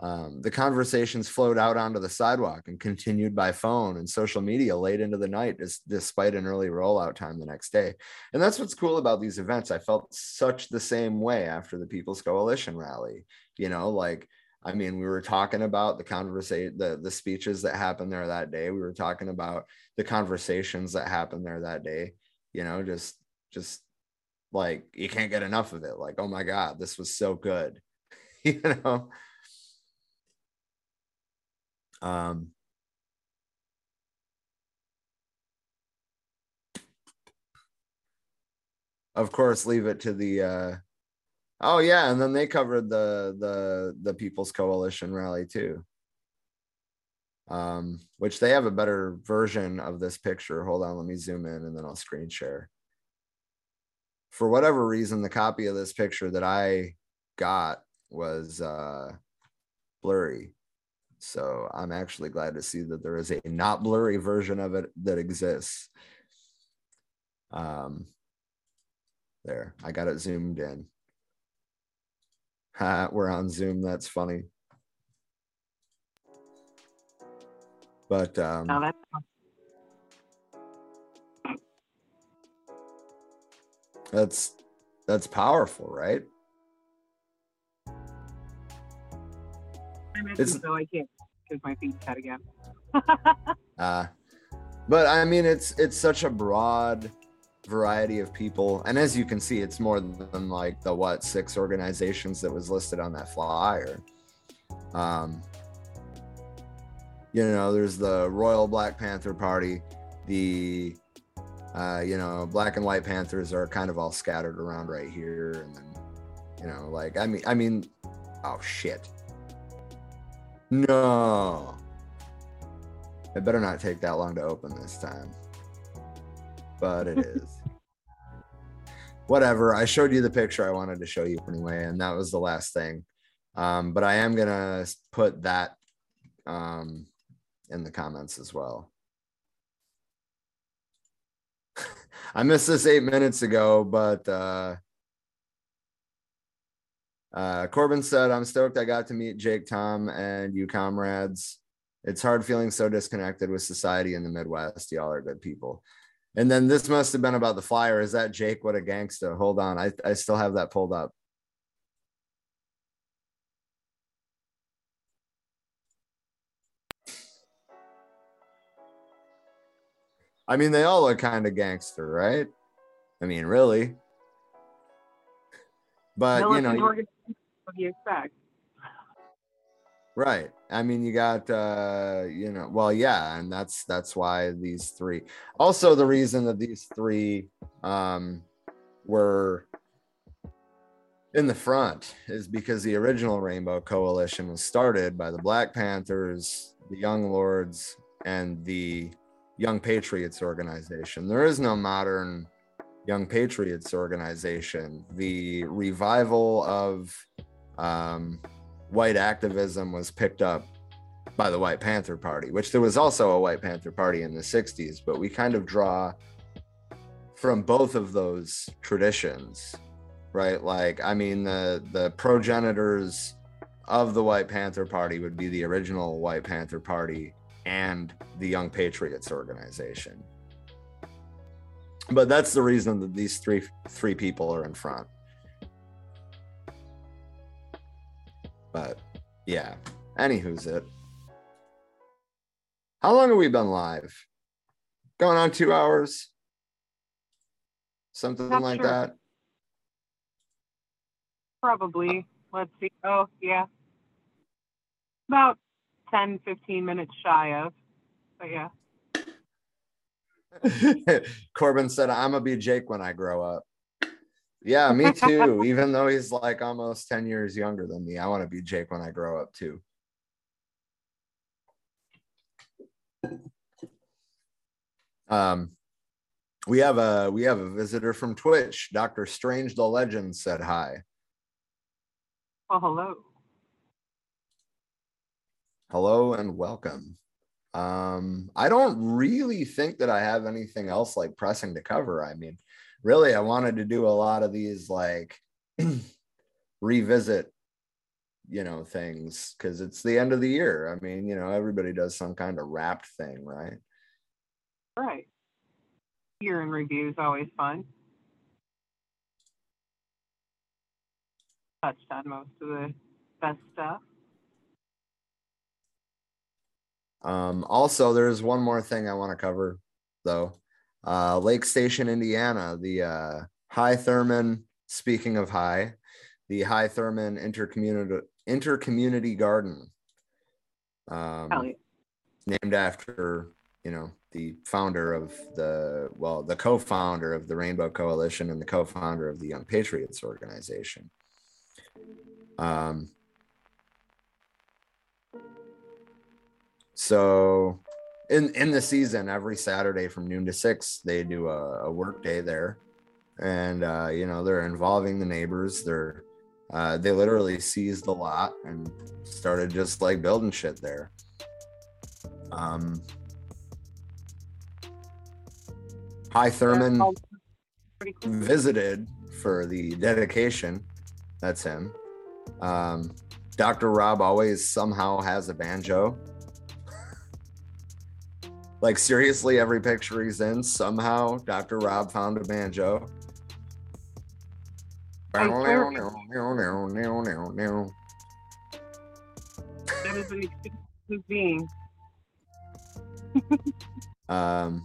um, the conversations flowed out onto the sidewalk and continued by phone and social media late into the night, despite an early rollout time the next day. And that's what's cool about these events. I felt such the same way after the People's Coalition rally. You know, like I mean, we were talking about the conversation, the the speeches that happened there that day. We were talking about the conversations that happened there that day. You know, just just like you can't get enough of it. Like, oh my God, this was so good. you know. Um, of course, leave it to the. Uh, oh yeah, and then they covered the the the People's Coalition rally too. Um, which they have a better version of this picture. Hold on, let me zoom in and then I'll screen share. For whatever reason, the copy of this picture that I got was uh, blurry. So I'm actually glad to see that there is a not blurry version of it that exists. Um, There, I got it zoomed in. We're on Zoom. That's funny. But um, No, that's that's that's powerful, right? I mentioned It's- so I can't because my feet cut again. Uh, but I mean, it's it's such a broad variety of people, and as you can see, it's more than like the what six organizations that was listed on that flyer. Um, you know, there's the Royal Black Panther Party, the uh, you know, Black and White Panthers are kind of all scattered around right here, and then you know, like I mean, I mean, oh shit, no. It better not take that long to open this time. But it is. Whatever. I showed you the picture I wanted to show you anyway, and that was the last thing. Um, but I am gonna put that um, in the comments as well. I missed this eight minutes ago, but uh, uh, Corbin said, I'm stoked I got to meet Jake, Tom, and you comrades. It's hard feeling so disconnected with society in the Midwest. Y'all are good people. And then this must have been about the flyer. Is that Jake? What a gangsta. Hold on. I, I still have that pulled up. I mean, they all look kind of gangster, right? I mean, really. But you know, what do you expect? Right. I mean, you got uh, you know, well, yeah, and that's that's why these three. Also, the reason that these three um were in the front is because the original Rainbow Coalition was started by the Black Panthers, the Young Lords, and the Young Patriots organization. There is no modern Young Patriots organization. The revival of um, white activism was picked up by the White Panther Party, which there was also a White Panther Party in the 60s, but we kind of draw from both of those traditions, right? Like, I mean, the the progenitors of the White Panther Party would be the original White Panther Party and the Young Patriots organization. But that's the reason that these three three people are in front. But yeah, anywho's it. How long have we been live? Going on two hours? Something Not like sure. that. Probably. Let's see. Oh, yeah. About 10, 15 minutes shy of. But yeah. Corbin said, I'm gonna be Jake when I grow up. Yeah, me too. Even though he's like almost 10 years younger than me, I want to be Jake when I grow up too. Um, we have a we have a visitor from Twitch. Dr. Strange the Legend said hi. Well, hello. Hello and welcome. Um, I don't really think that I have anything else like pressing to cover. I mean, really, I wanted to do a lot of these like revisit, you know, things because it's the end of the year. I mean, you know, everybody does some kind of wrapped thing, right? Right. Year in review is always fun. Touched on most of the best stuff. Um, also, there's one more thing I want to cover, though. Uh, Lake Station, Indiana, the uh, Hy Thurman. Speaking of high, the Hy Thurman Intercommunity Intercommunity Garden, um, yeah. named after you know the founder of the well, the co-founder of the Rainbow Coalition and the co-founder of the Young Patriots organization. Um, so in in the season every saturday from noon to six they do a, a work day there and uh, you know they're involving the neighbors they're uh, they literally seized the lot and started just like building shit there um hy thurman That's all pretty cool. visited for the dedication. That's him. Um, Dr. Rob always somehow has a banjo. Like seriously, every picture he's in, somehow Dr. Rob found a banjo. That is an being. Um,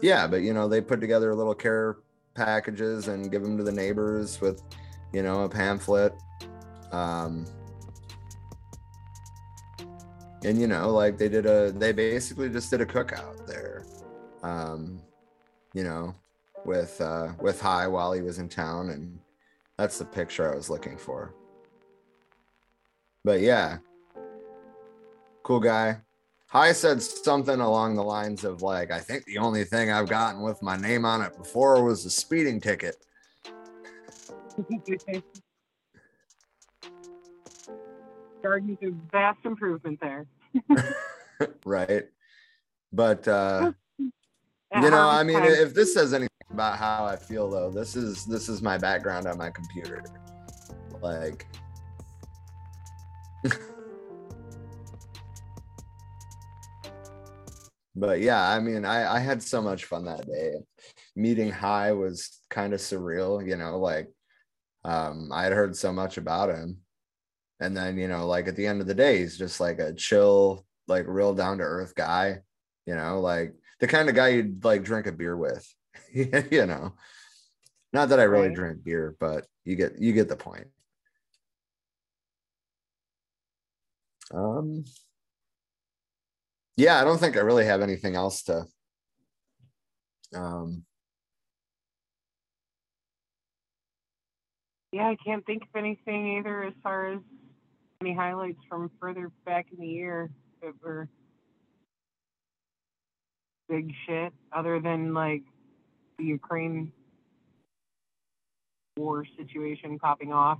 yeah, but you know, they put together little care packages and give them to the neighbors with, you know, a pamphlet. Um, and you know, like they did a, they basically just did a cookout there. Um, you know, with uh, with Hy while he was in town, and that's the picture I was looking for. But yeah, cool guy. Hy said something along the lines of like, I think the only thing I've gotten with my name on it before was a speeding ticket. Garden's a vast improvement there. right. But uh At you know, I mean time- if this says anything about how I feel though, this is this is my background on my computer. Like but yeah, I mean, I, I had so much fun that day. Meeting Hy was kind of surreal, you know, like um, I had heard so much about him. And then, you know, like at the end of the day, he's just like a chill, like real down to earth guy, you know, like the kind of guy you'd like drink a beer with, you know. Not that I really Right. drink beer, but you get you get the point. Um yeah, I don't think I really have anything else to um Yeah, I can't think of anything either as far as any highlights from further back in the year that were big shit, other than like the Ukraine war situation popping off.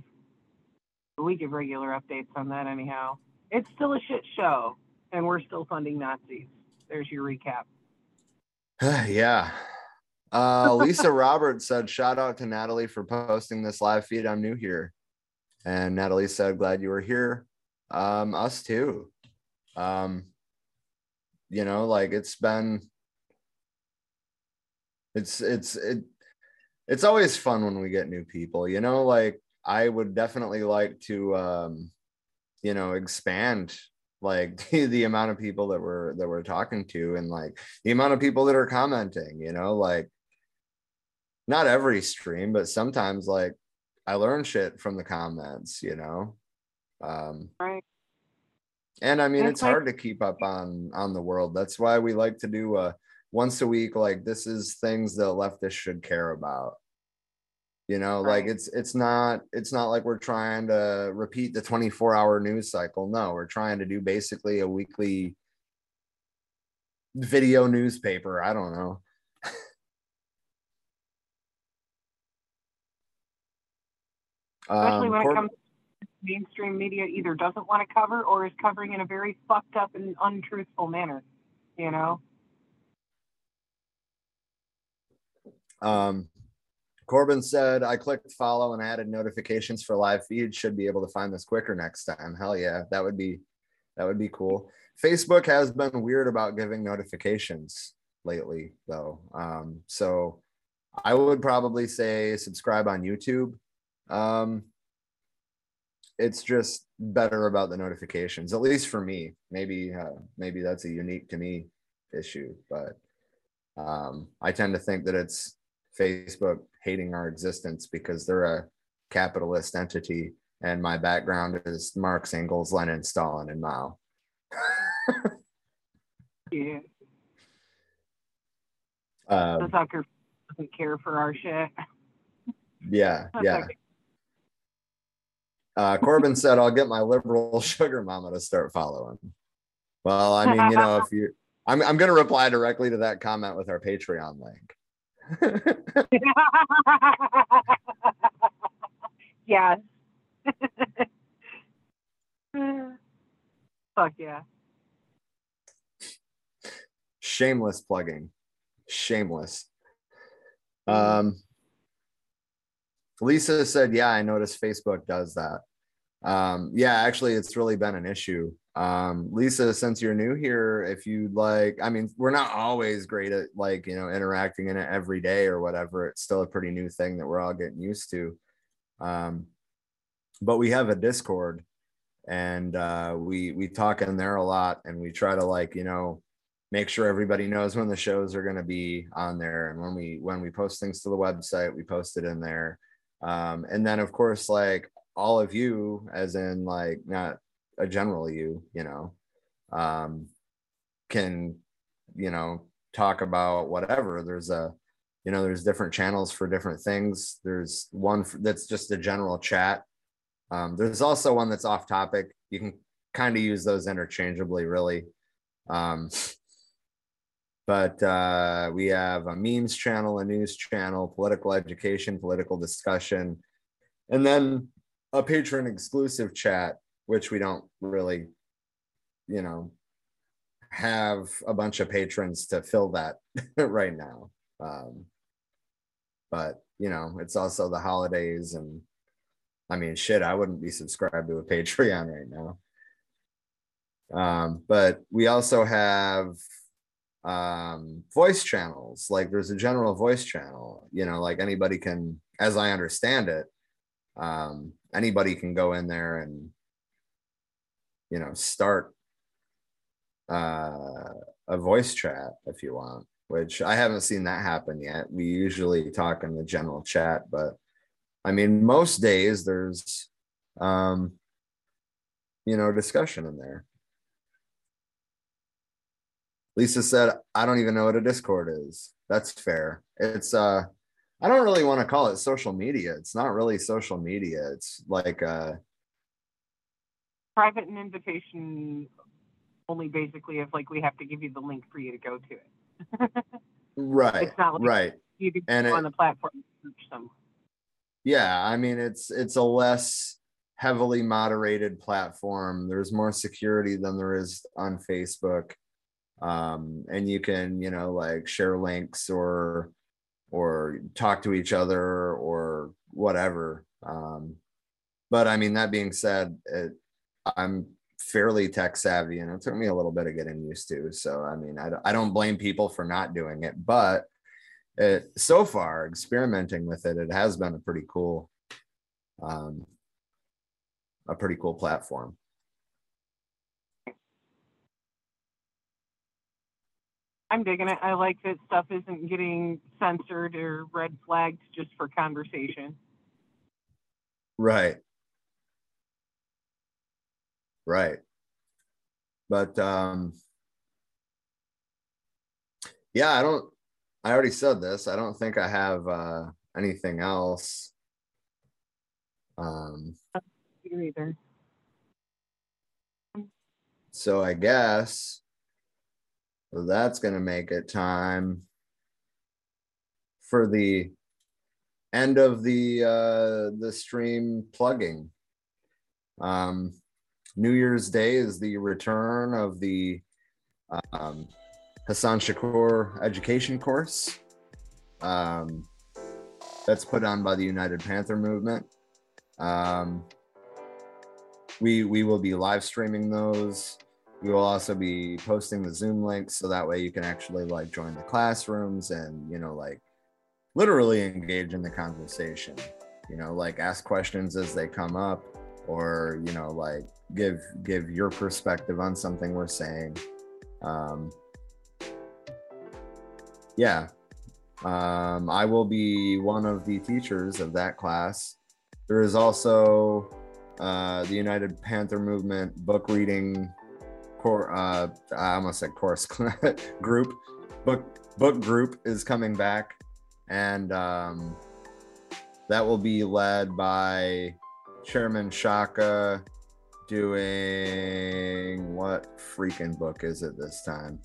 We give regular updates on that anyhow. It's still a shit show, and we're still funding Nazis. There's your recap. yeah. Uh, Lisa Roberts said, shout out to Natalie for posting this live feed. I'm new here. And Natalie said, glad you were here. Um, us too. Um, you know, like it's been, it's, it's, it, it's always fun when we get new people, you know, like I would definitely like to, um, you know, expand like the, the amount of people that we're that we're talking to and like the amount of people that are commenting you know like not every stream but sometimes like i learn shit from the comments you know? Um Right. and i mean That's it's like- hard to keep up on on the world. That's why we like to do uh once a week like this is things that leftists should care about. You know like it's it's not it's not like we're trying to repeat the 24 hour news cycle. No we're trying to do basically a weekly video newspaper. I don't know especially Um, when it comes to mainstream media either doesn't want to cover or is covering in a very fucked up and untruthful manner you know Um, Corbin said, I clicked follow and added notifications for live feed. Should be able to find this quicker next time. Hell yeah, that would be that would be cool. Facebook has been weird about giving notifications lately, though. Um, so I would probably say subscribe on YouTube. Um, it's just better about the notifications, at least for me. Maybe uh, maybe that's a unique to me issue, but um, I tend to think that it's Facebook hating our existence because they're a capitalist entity, and my background is Marx, Engels, Lenin, Stalin, and Mao. yeah the Um, sucker doesn't care for our shit yeah, yeah. Uh, Corbin said, "I'll get my liberal sugar mama to start following." Well, I mean, you know, if you, I'm, I'm going to reply directly to that comment with our Patreon link. yes fuck yeah Shameless plugging. Shameless. Um, Lisa said, "Yeah, I noticed Facebook does that." Um, yeah, actually, it's really been an issue. Um, Lisa, since you're new here, if you'd like, I mean, we're not always great at like you know interacting in it every day or whatever. It's still a pretty new thing that we're all getting used to. Um, but we have a Discord, and uh, we we talk in there a lot, and we try to like you know make sure everybody knows when the shows are going to be on there and when we when we post things to the website we post it in there um, and then of course like all of you as in like not a general you you know um, can you know talk about whatever. There's a you know there's different channels for different things. There's one that's just a general chat. Um, there's also one that's off topic. You can kind of use those interchangeably really. Um, but uh, we have a memes channel, a news channel, political education, political discussion, and then a patron exclusive chat, which we don't really, you know, have a bunch of patrons to fill that right now. Um, but you know, it's also the holidays, and I mean, shit, I wouldn't be subscribed to a Patreon right now. Um, but we also have um voice channels like there's a general voice channel you know like anybody can as i understand it um anybody can go in there and you know start uh a voice chat if you want which i haven't seen that happen yet. We usually talk in the general chat but i mean most days there's um you know discussion in there Lisa said, I don't even know what a Discord is. That's fair. It's uh I don't really want to call it social media. It's not really social media. It's like uh Private and invitation only basically if like we have to give you the link for you to go to it. right. It's not like right. you can And it- on the platform and search them. Yeah, I mean it's it's a less heavily moderated platform. There's more security than there is on Facebook. Um and you can, you know, like share links or or talk to each other or whatever. Um but I mean that being said, it, I'm fairly tech savvy and it took me a little bit of getting used to. So I mean, I, I don't blame people for not doing it, but it so far experimenting with it, it has been a pretty cool, um, a pretty cool platform. I'm digging it. I like that stuff isn't getting censored or red flagged just for conversation. Right. Right. But um yeah, I don't I already said this. I don't think I have uh anything else. Um You either. so I guess that's going to make it time for the end of the uh the stream plugging. Um New Year's Day is the return of the um, Hassan Shakur education course. Um, that's put on by the United Panther Movement. Um, we we will be live streaming those. We will also be posting the Zoom links so that way you can actually like join the classrooms and you know like literally engage in the conversation. You know, like ask questions as they come up, or you know like give give your perspective on something we're saying. Um yeah. Um i will be one of the teachers of that class. There is also uh the united panther movement book reading core uh i almost said course group book book group is coming back and um that will be led by chairman shaka doing what freaking book is it this time?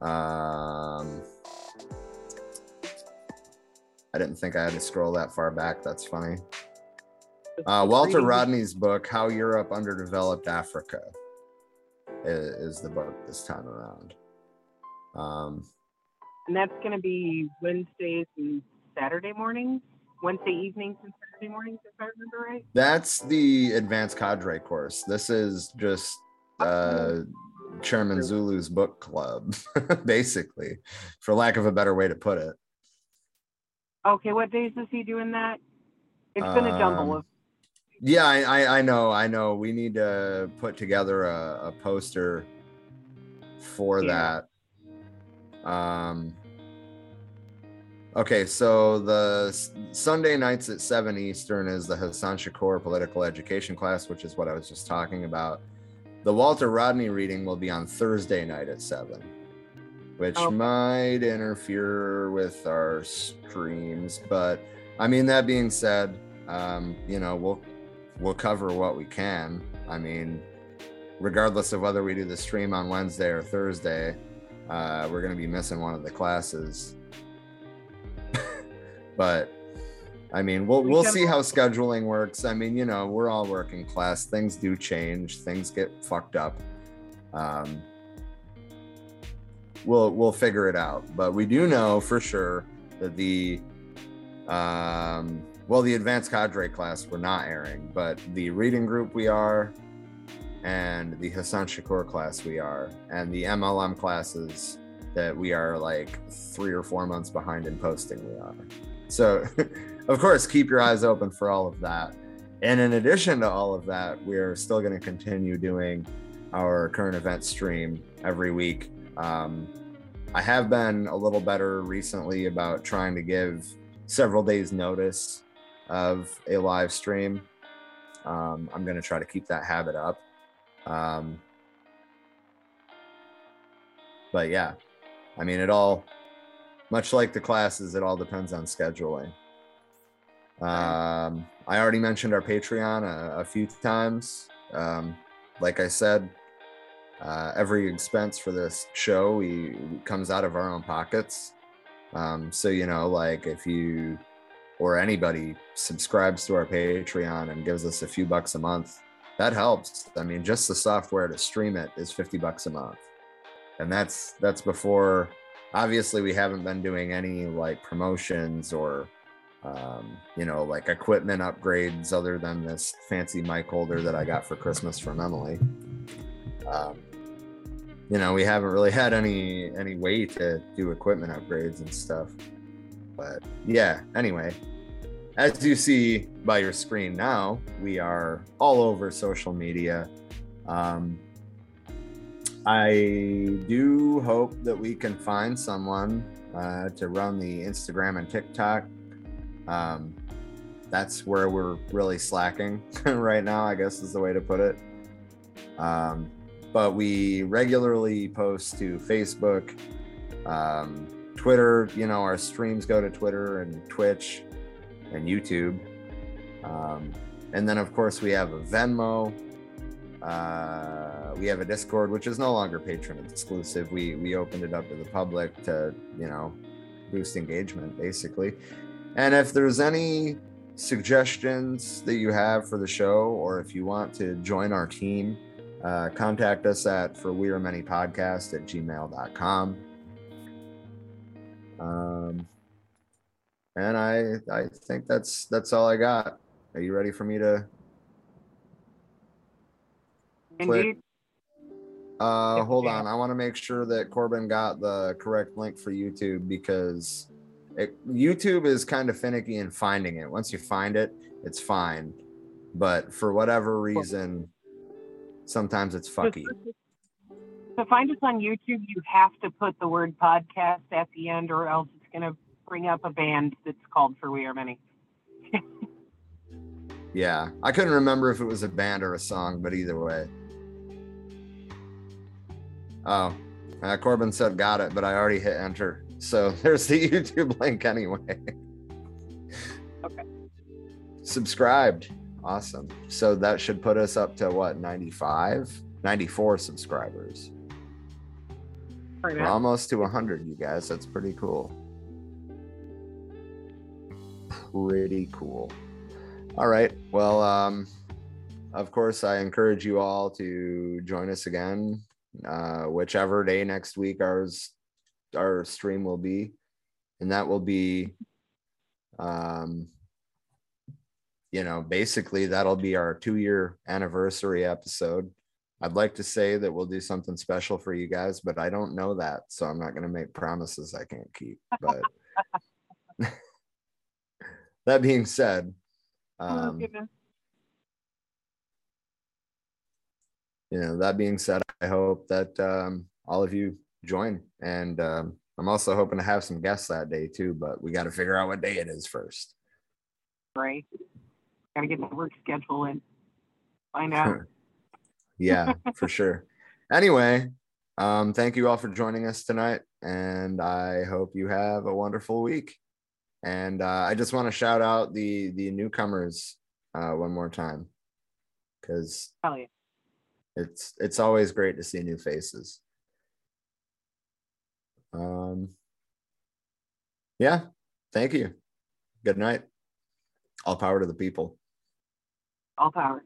Um, I didn't think I had to scroll that far back. That's funny. Uh, Walter Rodney's book, How Europe Underdeveloped Africa, i- is, the book this time around. Um, And that's going to be Wednesdays and Saturday mornings, Wednesday evenings and Saturday mornings, if I remember right. that's the advanced cadre course. This is just uh, Chairman Zulu's book club, basically, for lack of a better way to put it. Okay, what days is he doing that? It's been a jumble Um, of. Yeah, I, I, I know, I know. We need to put together a, a poster for Yeah. that. Um. Okay, so the Sunday nights at seven Eastern is the Hassan Shakur political education class, which is what I was just talking about. The Walter Rodney reading will be on Thursday night at seven, which Oh. might interfere with our streams. But I mean, that being said, um, you know, we'll we'll cover what we can. I mean, regardless of whether we do the stream on Wednesday or Thursday, uh, we're going to be missing one of the classes. but I mean, we'll We we'll see how scheduling works. I mean, you know, we're all working class. Things do change. Things get fucked up. Um, we'll we'll figure it out. But we do know for sure that the um, well, the advanced cadre class we're not airing, but the reading group we are, and the Hassan Shakur class we are, and the MLM classes that we are like three or four months behind in posting we are. So, of course, keep your eyes open for all of that. And in addition to all of that, we're still going to continue doing our current event stream every week. Um, I have been a little better recently about trying to give several days notice of a live stream. Um, I'm going to try to keep that habit up. Um, but yeah, I mean, it all, much like the classes, it all depends on scheduling. Um, I already mentioned our Patreon a, a few times. Um, like I said, uh, every expense for this show we comes out of our own pockets. Um, so you know, like if you or anybody subscribes to our Patreon and gives us a few bucks a month, that helps. I mean, just the software to stream it is 50 bucks a month. And that's that's before obviously we haven't been doing any like promotions or um, you know, like equipment upgrades other than this fancy mic holder that I got for Christmas from Emily. Um, you know, we haven't really had any any way to do equipment upgrades and stuff. But yeah, anyway, as you see by your screen now, we are all over social media. Um, I do hope that we can find someone uh, to run the Instagram and TikTok. Um, that's where we're really slacking right now, I guess is the way to put it. Um, but we regularly post to Facebook, um, Twitter. You know, our streams go to Twitter and Twitch and YouTube. Um, and then, of course, we have a Venmo. Uh, we have a Discord, which is no longer patron exclusive. We we opened it up to the public to you know boost engagement, basically. And if there's any suggestions that you have for the show, or if you want to join our team, uh, contact us at for we are many podcast at gmail.com. Um, and I I think that's that's all I got. Are you ready for me to click? Indeed. Uh, hold on. I want to make sure that Corbin got the correct link for YouTube because it, YouTube is kind of finicky in finding it. Once you find it, it's fine. But for whatever reason, sometimes it's fucky. To find us on YouTube, you have to put the word podcast at the end, or else it's going to bring up a band that's called For We Are Many. Yeah, I couldn't remember if it was a band or a song, but either way. Oh, uh, Corbin said got it, but I already hit enter. So there's the YouTube link anyway. Okay. Subscribed. Awesome. So that should put us up to what, 95? 94 subscribers. We're almost to 100, you guys. That's pretty cool. Pretty cool. All right. Well, um, of course, I encourage you all to join us again, uh, whichever day next week ours our stream will be, and that will be, um, you know, basically that'll be our two year anniversary episode. I'd like to say that we'll do something special for you guys, but I don't know that, so I'm not going to make promises I can't keep. But that being said, oh, um, goodness. you know that being said i hope that um, all of you join and um, i'm also hoping to have some guests that day too but we got to figure out what day it is first Right. Gotta get my work schedule in. Find out. Yeah for sure. Anyway um, thank you all for joining us tonight and i hope you have a wonderful week. And uh, i just want to shout out the the newcomers uh, one more time because yeah. it's it's always great to see new faces. Um yeah thank you. Good night. All power to the people. All power.